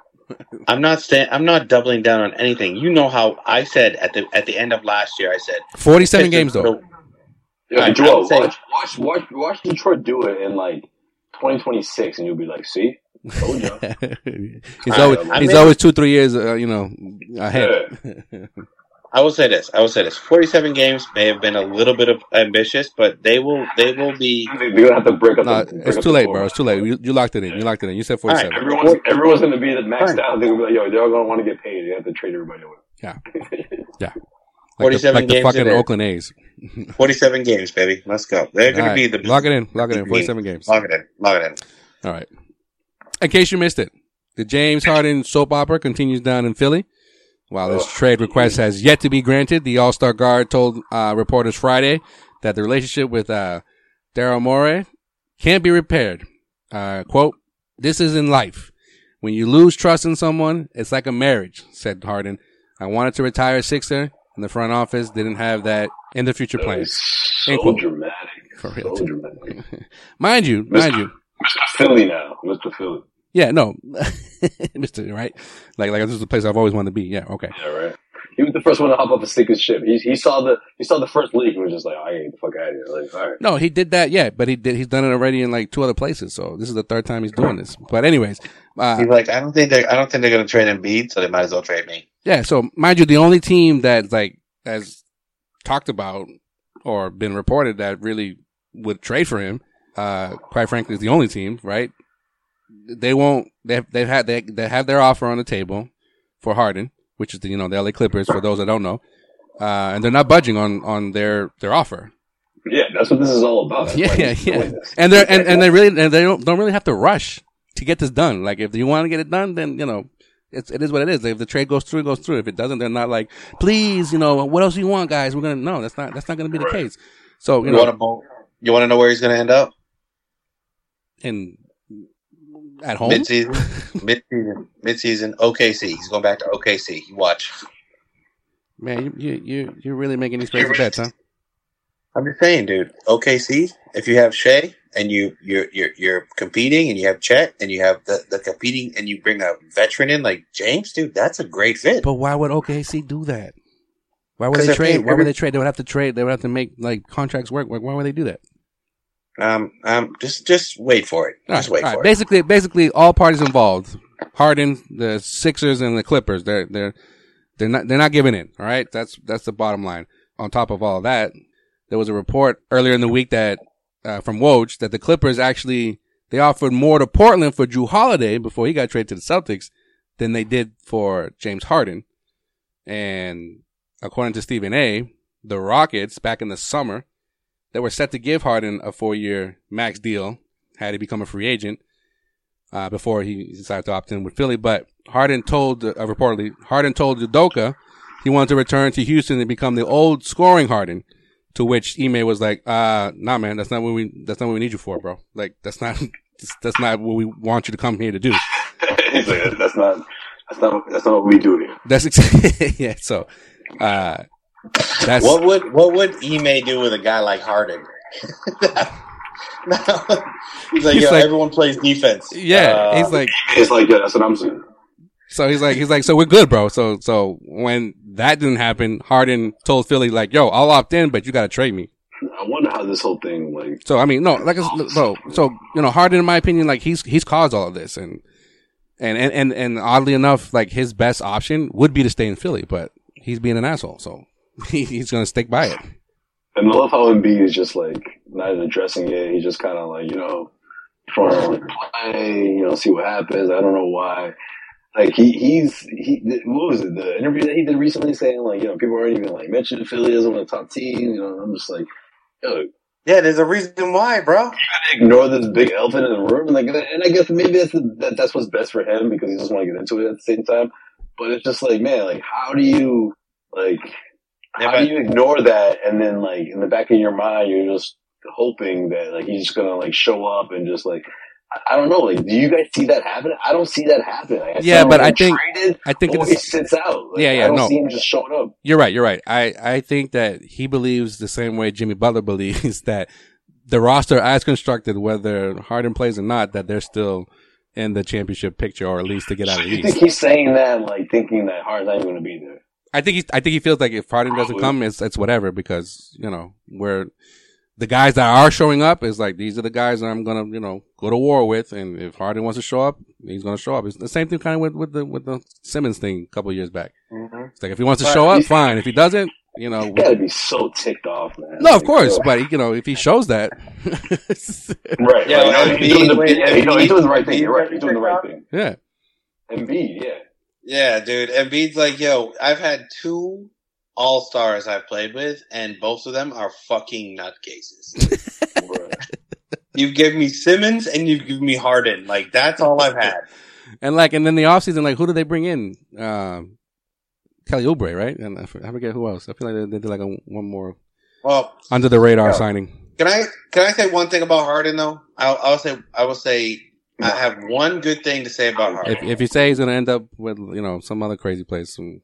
<laughs> I'm not sta- I'm not doubling down on anything. You know how I said at the at the end of last year. I said Forty-seven games though. Yeah, I- I Joel, watch, watch, watch, watch Detroit do it in like 2026, and you'll be like, see, told you. <laughs> he's I- always I he's mean- always two three years, uh, you know, ahead. I will say this. I will say this. 47 games may have been a little bit of ambitious, but they will they will be. They're gonna have to break up. no, the, break it's up too the late, floor. bro. It's too late. You, you locked it in. You locked it in. You said All right, forty-seven. Everyone's everyone's gonna be the maxed Fine. out. They're gonna be like, yo, they're all gonna want to get paid. They have to trade everybody away. <laughs> like the, 47 like the games fucking in. Oakland A's. <laughs> 47 games, baby. Let's go. They're going All to right, be the lock it in. Lock it in. Forty-seven games. Lock it in. Lock it in. All right. In case you missed it, the James Harden soap opera continues down in Philly. While this Ugh. trade request has yet to be granted, the All Star guard told uh, reporters Friday that the relationship with uh, Daryl Morey can't be repaired. Uh, quote, this is in life. When you lose trust in someone, it's like a marriage, said Harden. I wanted to retire Sixer, and the front office didn't have that in the future plans. So cool. dramatic. For real. So dramatic. <laughs> Mind you, mind you, Mr. Philly now. Mr. Philly. Yeah, no, <laughs> Mister, right? Like, like this is the place I've always wanted to be. Yeah, okay. Yeah, right. He was the first one to hop off a sinking ship. He, he saw the he saw the first leak and was just like, I ain't the fuck out of here. Like, all right. No, he did that. Yeah, but he did. He's done it already in like two other places. So this is the third time he's doing this. But anyways, uh, He's like, I don't think they I don't think they're going to trade Embiid, so they might as well trade me. yeah. So mind you, the only team that like has talked about or been reported that really would trade for him, uh, quite frankly, is the only team, right? They won't. They've they've had they they have their offer on the table for Harden, which is the you know the LA Clippers. For those that don't know, uh, and they're not budging on on their their offer. Yeah, that's what this is all about. That's Yeah, yeah, yeah. And they're and, and they really and they don't don't really have to rush to get this done. Like if you want to get it done, then you know it's it is what it is. If the trade goes through, it goes through. If it doesn't, they're not like, please, you know, what else do you want, guys? We're gonna no, that's not that's not gonna be the Right. case. So you You, know, want to know? You want to know where he's going to end up? in at home, Mid-season, <laughs> mid-season, mid-season. OKC. He's going back to OKC. You watch. man, you you you you're really making these crazy bets, huh? I'm just saying, dude. OKC. If you have Shai and you you're you're you're competing and you have Chet and you have the the competing and you bring a veteran in like James, dude, that's a great fit. But why would OKC do that? Why would they trade? Why would they trade? They would have to trade. They would have to make like contracts work. Why why would they do that? Um, um, just just wait for it. All Just right, wait right. for it. Basically, basically, all parties involved: Harden, the Sixers, and the Clippers. They're they're they're not they're not giving in. All right, that's that's the bottom line. On top of all that, there was a report earlier in the week that uh, from Woj that the Clippers actually they offered more to Portland for Jrue Holiday before he got traded to the Celtics than they did for James Harden. And according to Stephen A, the Rockets back in the summer they were set to give Harden a four year max deal had he become a free agent uh, before he decided to opt in with Philly. But Harden told, uh, reportedly, Harden told Udoka he wanted to return to Houston and become the old scoring Harden. To which Ime was like, uh, nah, man, that's not what we, that's not what we need you for, bro. Like, that's not, <laughs> that's not what we want you to come here to do. <laughs> He's like, that's not that's not that's not what we do here. That's, ex- <laughs> yeah, so, uh, that's, What would what would Ime do with a guy like Harden? <laughs> he's like, He's yo, like- everyone plays defense. yeah, Uh, he's like, It's like yeah, that's what I'm saying. So he's like, he's like, so we're good, bro. So, so when that didn't happen, Harden told Philly like, yo, I'll opt in, but you got to trade me. I wonder how this whole thing like So, I mean, no, like, it's- no, so, you know, Harden, in my opinion, like he's, he's caused all of this. And, and, and, and, and oddly enough, like his best option would be to stay in Philly, but he's being an asshole. So he, <laughs> he's going to stick by it. And I love how Embiid is just like not addressing it. He's just kind of like, you know, trying to play, you know, see what happens. I don't know why. Like he, he's he. What was it? The interview that he did recently, saying like, you know, people aren't even like mentioning Philly as one of the top teams. You know, I'm just like, yo, yeah, there's a reason why, bro. You gotta ignore this big elephant in the room. And like, and I guess maybe that's that, that's what's best for him because he doesn't want to get into it at the same time. But it's just like, man, like, how do you like? How do you ignore that and then like in the back of your mind you're just hoping that like he's just gonna like show up and just like I don't know. Like, do you guys see that happen? I don't see that happen. Like, I Yeah, but I think- traded, I think he sits out. Like, Yeah, yeah, I don't no. see him just showing up. You're right. You're right. I, I think that he believes the same way Jimmy Butler <laughs> believes that the roster as constructed, whether Harden plays or not, that they're still in the championship picture or at least to get out of the You think he's saying that, like thinking that Harden's not even going to be there? I think he, I think he feels like if Harden doesn't come, it's, it's whatever because, you know, where the guys that are showing up is like, these are the guys that I'm going to, you know, go to war with. And if Harden wants to show up, he's going to show up. It's the same thing kind of with, with the, with the Simmons thing a couple of years back. Mm-hmm. It's like, if he wants to show up, fine. If he doesn't, you know, You gotta be so ticked off, man. No, of Like, course, but you know, if he shows that, <laughs> right? Yeah, like, Embiid- he's doing the, yeah, you know, he's doing the right thing. You're right. He's doing the right thing. yeah, Embiid, yeah. Yeah, dude. Embiid's like, yo, I've had two all stars I've played with, and both of them are fucking nutcases. <laughs> You've given me Simmons and you've given me Harden. Like that's all I've had. and like, and then the offseason, like, who did they bring in? Um, Kelly Oubre, right? And I forget who else. I feel like they did like a one more Well, under the radar Yeah. signing. can I can I say one thing about Harden though? I'll, I'll say I will say I have one good thing to say about Harden. If if you say he's gonna end up with you know some other crazy place, some,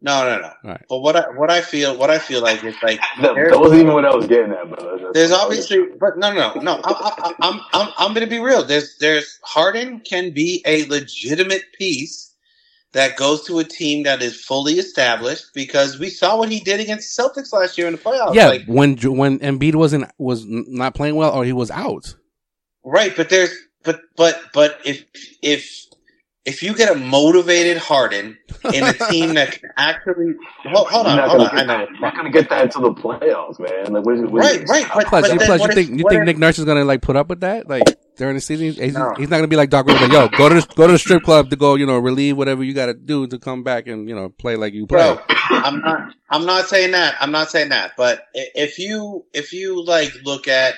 No, no, no. Right. But what I what I feel what I feel like is like That, that wasn't even what I was getting at, but There's obviously, but no, no, no, no. I, I, I'm, I'm, I'm going to be real. There's, there's Harden can be a legitimate piece that goes to a team that is fully established because we saw what he did against Celtics last year in the playoffs. yeah. Like, when Ju- when Embiid wasn't was not playing well or he was out, right, but there's, but, but, but if, if, if you get a motivated Harden in a team that can actually, hold, hold on, hold gonna on, I get- know. You're not gonna get that into the playoffs, man. Like, what is, what is Right, right, but- plus, then plus you think if- you think if- Nick Nurse is gonna like put up with that like during the season? He's, he's, No. he's not gonna be like Doc Rivers, like yo, go to the, go to the strip club to go you know relieve whatever you got to do to come back and you know play like you play. Bro, I'm not. I'm not saying that. I'm not saying that. But if you if you like look at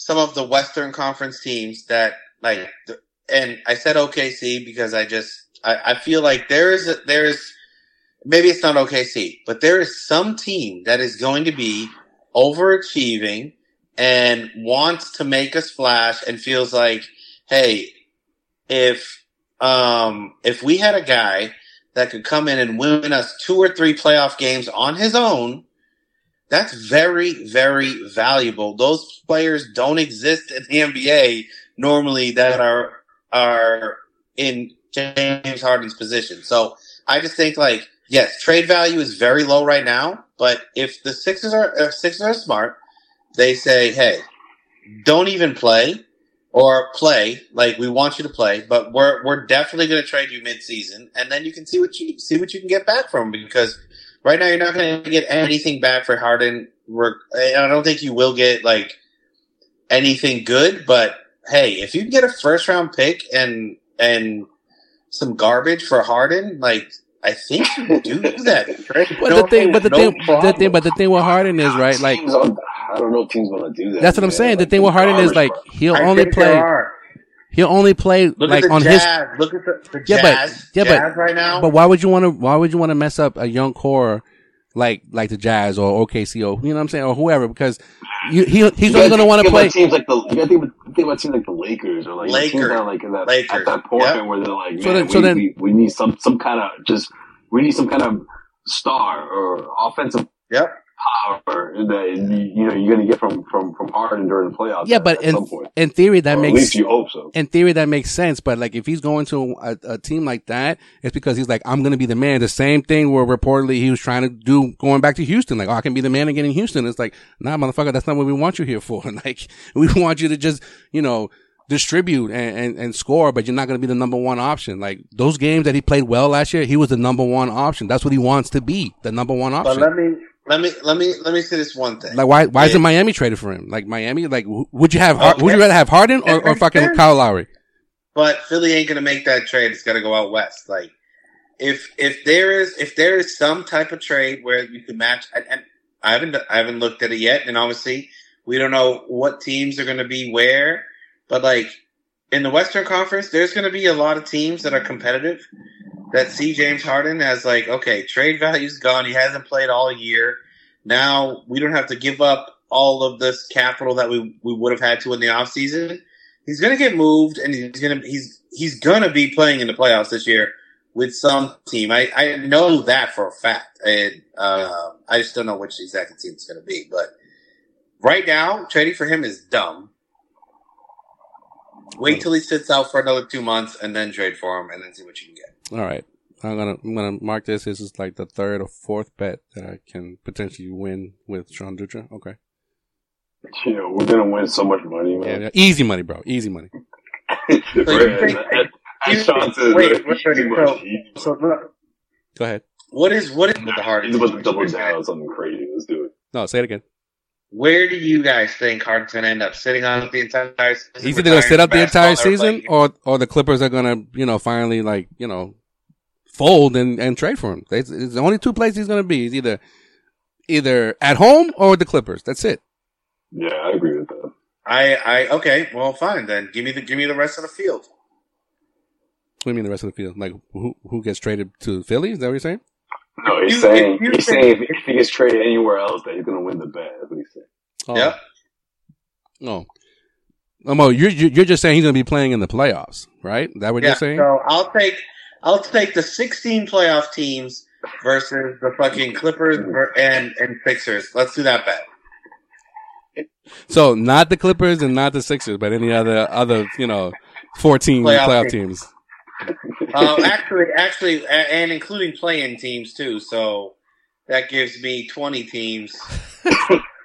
some of the Western Conference teams that like, and I said OKC because I just I, I feel like there is a, there is maybe it's not OKC, but there is some team that is going to be overachieving and wants to make a splash and feels like, hey, if um if we had a guy that could come in and win us two or three playoff games on his own, that's very, very valuable. Those players don't exist in the NBA normally that are are in James Harden's position. So I just think like yes, trade value is very low right now, but if the Sixers are if Sixers are smart, they say, hey, don't even play or play like we want you to play, but we're we're definitely going to trade you mid-season, and then you can see what you see what you can get back from because right now you're not going to get anything back for Harden. We're, I don't think you will get like anything good, but hey, if you can get a first round pick and and some garbage for Harden, like I think you can do <laughs> that. But No- the thing, but the no thing, the thing, but the thing with Harden is right, like I don't know if teams want to do that. that's what I'm man. saying. The Like, thing with Harden is like he'll I only think there play, are. He'll only play Look like at the on Jazz. his. Look at the, the Yeah, but- Jazz. but- Jazz right now. But why would you want to? Why would you want to mess up a young core like like the Jazz or OKC or you know what I'm saying or whoever? Because you, he he's You only going to want to think about play. teams like the. You gotta think about, think about teams like the Lakers or like the teams Lakers. that like in that, Lakers. at that point Yep. where they're like, man, So then- we, so then- we, we need some some kind of just we need some kind of star or offensive Yep. Power that you know you're gonna get from from from Harden during the playoffs. Yeah, but at in some point. in theory that Or at makes least you hope so. in theory that makes sense, but like if he's going to a, a team like that, it's because he's like, I'm going to be the man. The same thing where reportedly he was trying to do going back to Houston. Like, oh, I can be the man again in Houston. It's like, nah, motherfucker, that's not what we want you here for. <laughs> Like, we want you to just, you know, distribute and, and, and score, but you're not going to be the number one option. Like those games that he played well last year, he was the number one option. That's what he wants to be, the number one But option. let me let me let me let me say this one thing. Like why why isn't Miami traded for him? Like Miami, like would you have Okay. would you rather have Harden or, or fucking. Kyle Lowry? But Philly ain't gonna make that trade. It's gonna go out west. Like if if there is if there is some type of trade where you can match, and, and I haven't I haven't looked at it yet, and obviously we don't know what teams are gonna be where. But like in the Western Conference, there's gonna be a lot of teams that are competitive that see James Harden as like, okay, trade value's gone. He hasn't played all year. Now we don't have to give up all of this capital that we we would have had to in the offseason. he's gonna get moved, and he's gonna he's he's gonna be playing in the playoffs this year with some team. I I know that for a fact, and uh, I just don't know which exact team it's gonna be. But right now, trading for him is dumb. Wait till he sits out for another two months, and then trade for him, and then see what you can get. All right. I'm gonna I'm gonna mark this. This is like the third or fourth bet that I can potentially win with Sean Dutra. Okay. You know, we're gonna win so much money, man. yeah, easy money, bro. Easy money. <laughs> Right, you as- as Sean says, wait, right, wait, wait, so- So look, Go ahead. what is what is the hardest? He's about to double down on something crazy. Let's do it. No, say it again. Where do you guys think Harden's going to end up sitting on the entire season? He's either gonna sit retiring out the entire season, or or the Clippers are gonna you know finally like you know fold and and trade for him. It's, it's the only two places he's gonna be. He's either either at home or with the Clippers. That's it. Yeah, I agree with that. I, I, okay, well, fine then. Give me the, give me the rest of the field. What do you mean the rest of the field? Like who who gets traded to Philly? Is that what you're saying? No, he's You- saying if you he's think- saying if, if he gets traded anywhere else, that he's gonna win the bet. That's what he's saying. Oh, Yep. No. Oh, Mo, you're you're you're just saying he's gonna be playing in the playoffs, right? Is that what Yeah. you're saying? So I'll take, I'll take the 16 playoff teams versus the fucking Clippers and and Sixers. Let's do that bet. So not the Clippers and not the Sixers, but any other other you know fourteen Playoff playoff, team. teams. Uh, actually, actually, and including play-in teams too. So that gives me 20 teams. <laughs>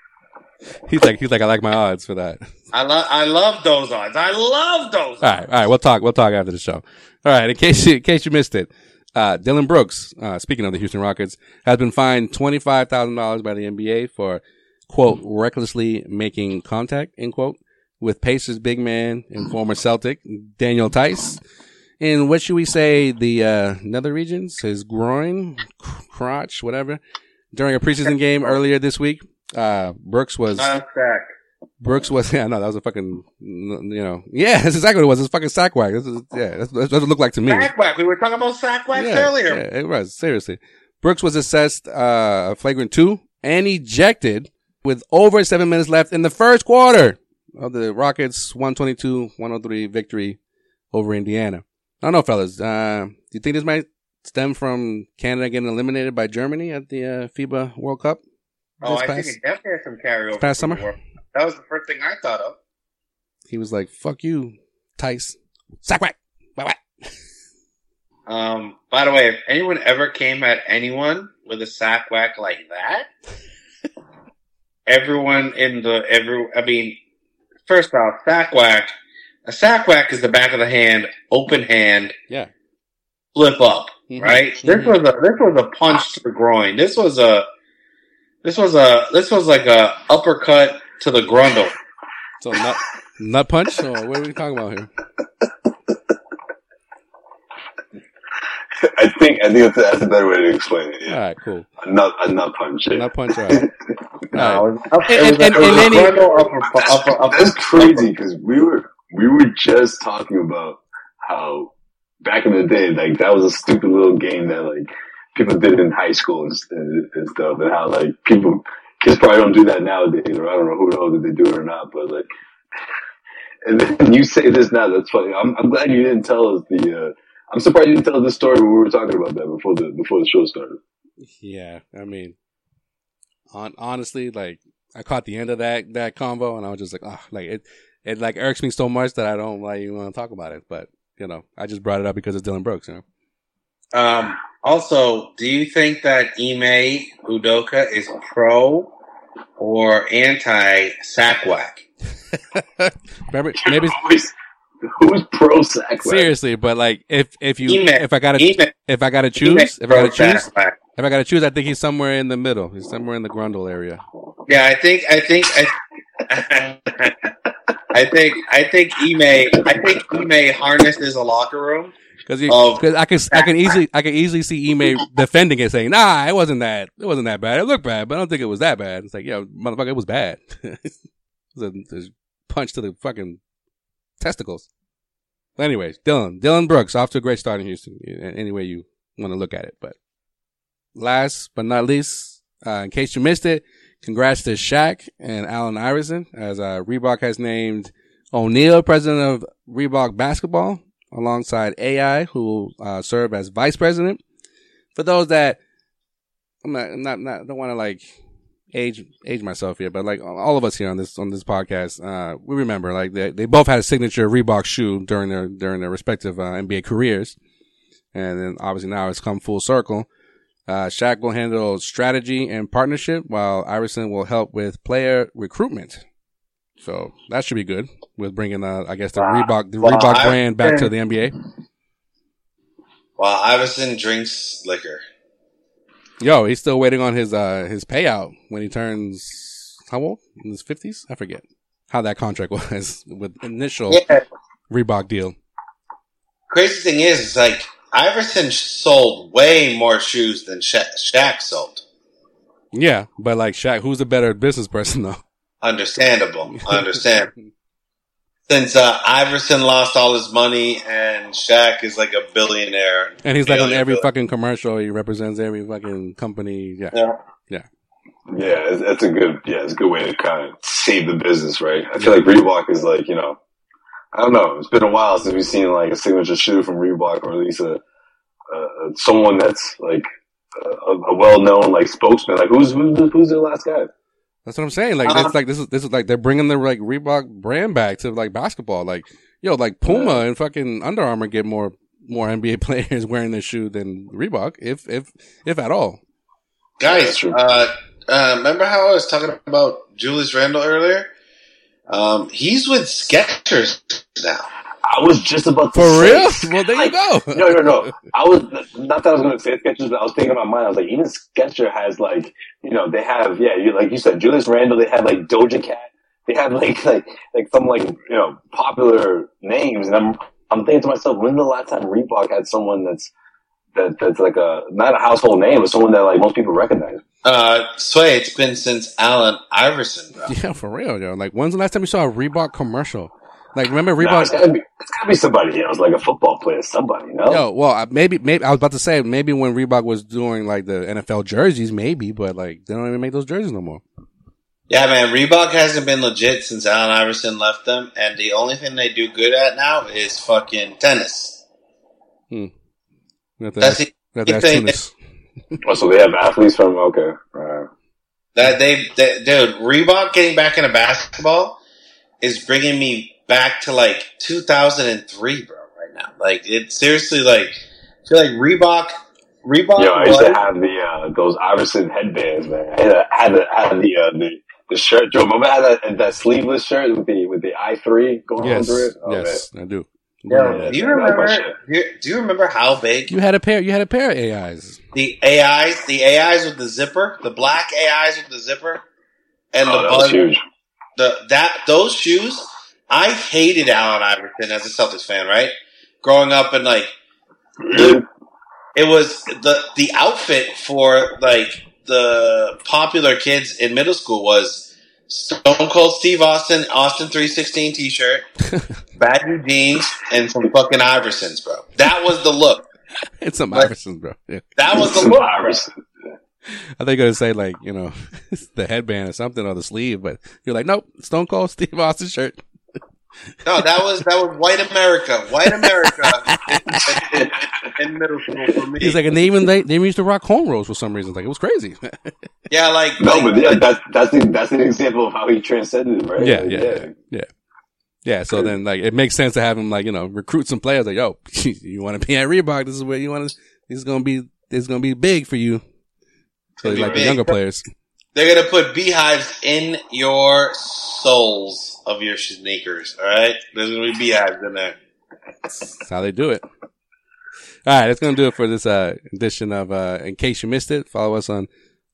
He's like he's like I like my odds for that. I love, I love those odds. I love those. All right, all right. We'll talk. We'll talk after the show. All right. In case you, in case you missed it, uh, Dillon Brooks, uh, speaking of the Houston Rockets, has been fined twenty five thousand dollars by the NBA for quote recklessly making contact end quote with Pacers big man and former Celtic Daniel Theis. In what should we say the uh, nether regions, his groin, crotch, whatever. During a preseason game earlier this week, uh, Brooks was Contact. Brooks was <laughs> yeah no that was a fucking you know yeah <laughs> that's exactly what it was it's fucking sack whack this is, yeah that's, that's what it looked like to me Sack whack. We were talking about sack wax yeah, earlier. yeah, it was seriously Brooks was assessed uh a flagrant two and ejected with over seven minutes left in the first quarter of the Rockets 122-103 victory over Indiana I don't know fellas uh do you think this might stem from Canada getting eliminated by Germany at the uh, FIBA World Cup Oh, this I past- think it definitely has some carryover. past summer? world. That was the first thing I thought of. he was like fuck you Theis sack whack whack whack Um, by the way, if anyone ever came at anyone with a sack whack like that, everyone in the every I mean, first off, sack whack. A sack whack is the back of the hand, open hand, yeah flip up. Mhm. Right. This Mhm. was a this was a punch to the groin. This was a this was a this was like a uppercut to the grundle. So nut nut punch or what are we talking about here? I think I think that's, that's a better way to explain it. All Yeah, right, cool. a nut a nut punch. Yeah. Nut punch. All right. All right. <laughs> No, it up, And- it and- and grundle upper, upper, upper, That's crazy because we were we were just talking about how back in the day, like that was a stupid little game that like people did in high school and, and, and stuff, and how like people kids probably don't do that nowadays, or I don't know who knows if they do it or not, but like. <laughs> And then you say this now. That's funny. I'm, I'm glad you didn't tell us the. Uh, I'm surprised you didn't tell us this story when we were talking about that before the before the show started. Yeah, I mean, on honestly, like I caught the end of that that convo, and I was just like, oh, like it, it like irks me so much that I don't like even want to talk about it. But you know, I just brought it up because it's Dillon Brooks. You know, Um, also, do you think that Ime Udoka is pro or anti sack whack? <laughs> Remember, maybe Who's, who's pro sack? seriously, but like if if you Ime- if I gotta Ime, if I gotta Ime choose if I gotta choose if I gotta choose, I think he's somewhere in the middle. He's somewhere in the Grundle area. Yeah, I think, I think, I, <laughs> I think, I think Ime, I think Ime harnesses a locker room. Because Of- I can I can easily I can easily see Ime <laughs> defending it, saying, "Nah, it wasn't that. It wasn't that bad. It looked bad, but I don't think it was that bad." It's like, yeah, motherfucker, it was bad. <laughs> it a, it a punch to the fucking testicles. But anyways, Dillon Dillon Brooks off to a great start in Houston. Any way you want to look at it, but last but not least, uh, in case you missed it, congrats to Shaq and Allen Iverson as uh, Reebok has named O'Neal, president of Reebok Basketball, alongside AI, who will uh, serve as vice president. For those that I'm not, I'm not, not don't want to like age age myself here, but like all of us here on this on this podcast, uh, we remember like they they both had a signature Reebok shoe during their during their respective uh, NBA careers, and then obviously now it's come full circle. Uh, Shaq will handle strategy and partnership, while Iverson will help with player recruitment. So that should be good with bringing, uh, I guess, the Wow. Reebok the. Reebok brand back to the NBA. While Iverson drinks liquor. Yo, he's still waiting on his uh his payout when he turns how old in his fifties? I forget how that contract <laughs> was with initial Yeah. Reebok deal. Crazy thing is, it's like Iverson sold way more shoes than Sha- Shaq sold. Yeah, but like Shaq, who's the better business person though? Understandable. <laughs> I understand. Since uh, Iverson lost all his money and Shaq is like a billionaire. And he's like on every billion. fucking commercial. He represents every fucking company. Yeah. Yeah. Yeah, it's, that's a good. Yeah, it's a good way to kind of save the business, right? I feel like Reebok is like you know, I don't know. It's been a while since we've seen like a signature shoe from Reebok, or at least a, a someone that's like a, a well-known like spokesman. Like who's who's who's the last guy? That's what I'm saying. Like, Uh-huh. it's like this is this is like they're bringing the like Reebok brand back to like basketball. Like, yo, like Puma and fucking Under Armour get more more NBA <laughs> players wearing their shoe than Reebok, if if if at all. Guys, uh, uh, remember how I was talking about Julius Randle earlier? Um, he's with Skechers now. I was just about to For say, real? Well, there you go. no, no, no. I was not that I was going to say Skechers, but I was thinking in mine. I was like, even Skechers has like, you know, they have yeah, you like you said, Julius Randle. They have like Doja Cat. They have like <laughs> like like some like you know popular names, and I'm I'm thinking to myself, when's the last time Reebok had someone that's that that's like a not a household name, but someone that like most people recognize? Uh, Sway, it's been since Allen Iverson, bro. Yeah, for real, yo. Like, when's the last time you saw a Reebok commercial? Like, remember Nah, it's Reebok? gotta be it's gotta be somebody. You know, it's like a football player, somebody. You know, Yo, well, uh, maybe, maybe I was about to say maybe when Reebok was doing like the NFL jerseys, maybe, but like they don't even make those jerseys no more. Yeah, man, Reebok hasn't been legit since Allen Iverson left them, and the only thing they do good at now is fucking tennis. We have That's ask, the we have to ask thing. Tunis. oh, so they have athletes from okay. Right. That they, they, dude, Reebok getting back into basketball is bringing me back to like 2003, bro. Right now, like it seriously, like I feel like Reebok, Reebok. Yo, I used was- to have the uh, those Iverson headbands, man. I had, a, had, the, had the, uh, the the shirt. Joe, remember I had that, that sleeveless shirt with the with the I three going Yes, under it? Oh, yes, I do. Yo, Yeah, do you remember? Do you, remember how big You had a pair. You had a pair of AIs. the AIs, the AIs with the zipper, the black AIs with the zipper, and Oh, the that was huge. the that those shoes. I hated Allen Iverson as a Celtics fan, right? Growing up and like <clears throat> it was the the outfit for like the popular kids in middle school was Stone Cold Steve Austin, Austin three sixteen t shirt, <laughs> baggy jeans, and some fucking Iversons, bro. That was the look. <laughs> It's some Like- Iversons, bro. Yeah. That was the <laughs> look. Iverson. I think you're gonna say like you know the headband or something or the sleeve, but you're like nope, Stone Cold Steve Austin shirt. No, that was that was white America, white America in, <laughs> in middle school for me. He's like, and they even they, they even used to rock cornrows for some reason. Like it was crazy. <laughs> yeah, like No, like, but yeah, that's that's the, that's an example of how he transcended, right? Yeah, Like, yeah, yeah, yeah. Yeah, so then like it makes sense to have him like you know recruit some players like yo <laughs> you want to be at Reebok this is where you want to this is gonna be this is gonna be big for you so Gonna be like the younger players they're gonna put beehives in your soles of your sneakers. All right, there's gonna be beehives in there. that's how they do it all right that's gonna do it for this uh edition of uh in case you missed it follow us on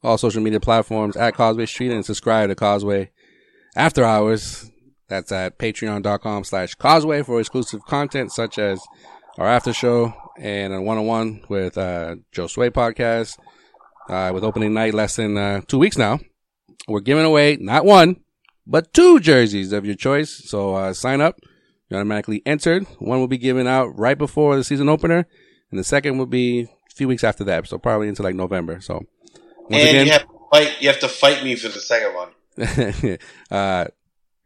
all social media platforms at Causeway Street and subscribe to Causeway After Hours that's at patreon.com slash causeway for exclusive content such as our after show and a one-on-one with uh Joe Sway podcast uh, with opening night less than uh, two weeks now. We're giving away not one, but two jerseys of your choice. So uh, sign up. You're automatically entered. One will be given out right before the season opener, and the second will be a few weeks after that. So probably into like November. So once and again, you have to fight. You have to fight me for the second one. <laughs> uh,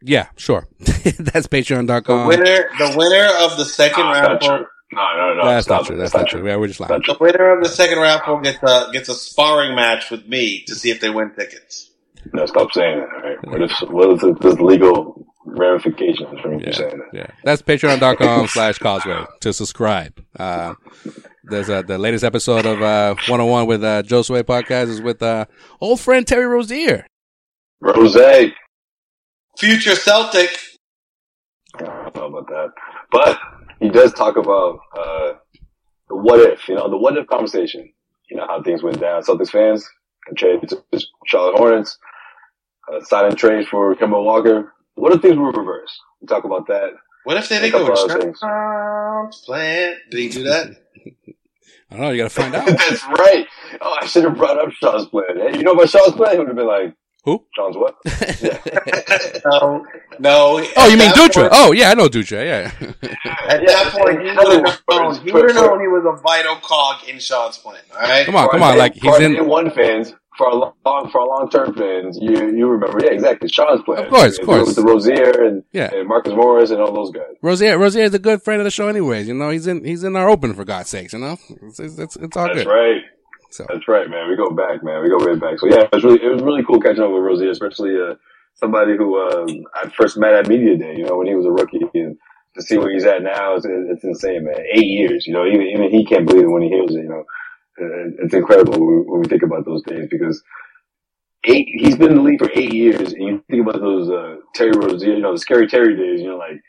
Yeah, sure. <laughs> That's The patreon.com. winner, the winner of the second No, that's not. No, no, no. That's stop not true. That's not true. Yeah, we're just lying. Not true. the winner of the second raffle gets a gets a sparring match with me to see if they win tickets. No, stop saying that. All right. What if what is it, this legal ramifications from you Yeah, saying that? yeah. That's patreon.com <laughs> slash causeway to subscribe. Uh, there's uh, the latest episode of uh, 101 with uh, Joe Sway podcast is with uh, old friend Terry Rozier. Rose. Future Celtic. I don't know about that. But he does talk about uh, the what if, you know, the what if conversation. You know, how things went down. Celtics fans traded to Charlotte Hornets, uh, signing trades for Kemba Walker. What if things were reversed? We talk about that. What if they didn't go couple other things. Did he do that? <laughs> I don't know. You got to find out. <laughs> That's right. Oh, I should have brought up Sean's plan. Hey, you know about Sean's plan? He would have been like, Who? Sean's what? <laughs> no, no. Oh, you mean Dutra? point- Oh, yeah, I know Dutra. Yeah. At that point, he would have known. He for- would have for- known he was a vital cog in Sean's plan. All right. come on, come on. Like he's in. one fans, for a long, for a long term fans, you you remember? Yeah, exactly. Sean's plan. Of course, of course. With the Rozier and, Yeah. and Marcus Morris and all those guys. Rozier, Rozier is a good friend of the show, anyways. You know, he's in he's in our open for God's sakes. You know, it's it's, it's, it's all That's good. right. So That's right, man. We go back, man. We go way back. So yeah, it was really it was really cool catching up with Rozier, especially uh, somebody who um, I first met at media day. You know, when he was a rookie, and to see where he's at now, it's, it's insane, man. Eight years. You know, even even he can't believe it when he hears it. You know, it's incredible when we, think about those days because eight. He's been in the league for eight years, and you think about those uh, Terry Rozier, you know, the scary Terry days. You know, like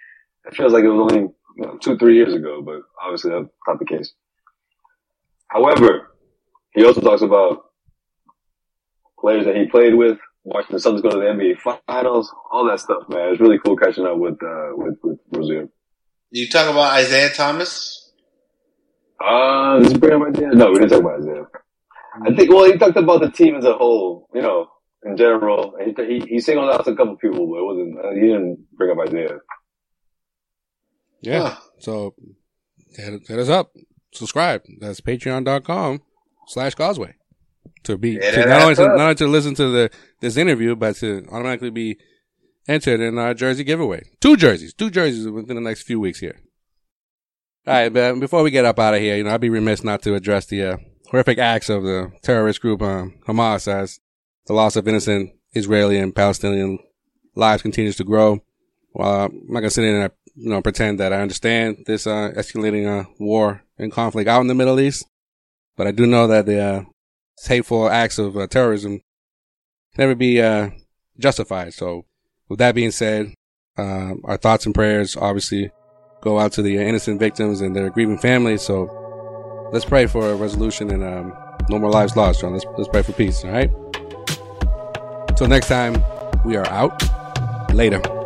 it feels like it was only you know, two, three years ago, but obviously that's not the case. However, he also talks about players that he played with, watching the Suns go to the NBA Finals, all that stuff, man. It's really cool catching up with uh, with with Rozier. You talk about Isaiah Thomas. Uh, bring up Isaiah? No, we didn't talk about Isaiah. I think. Well, he talked about the team as a whole, you know, in general. He he, he singled out a couple people, but it wasn't. Uh, he didn't bring up Isaiah. yeah. Huh. So hit, hit us up, subscribe. That's patreon.com slash causeway to be to not only to, not only to listen to the this interview, but to automatically be entered in our jersey giveaway. Two jerseys, two jerseys within the next few weeks here. All right, but before we get up out of here, you know, I'd be remiss not to address the uh, horrific acts of the terrorist group um, Hamas as the loss of innocent Israeli and Palestinian lives continues to grow. Well, I'm not gonna sit in and you know pretend that I understand this uh, escalating uh, war and conflict out in the Middle East, but I do know that the uh, hateful acts of uh, terrorism never be uh, justified. So, with that being said, uh, our thoughts and prayers obviously go out to the innocent victims and their grieving families. So, let's pray for a resolution and um, no more lives lost, John. Let's let's pray for peace. All right. Till next time, we are out. Later.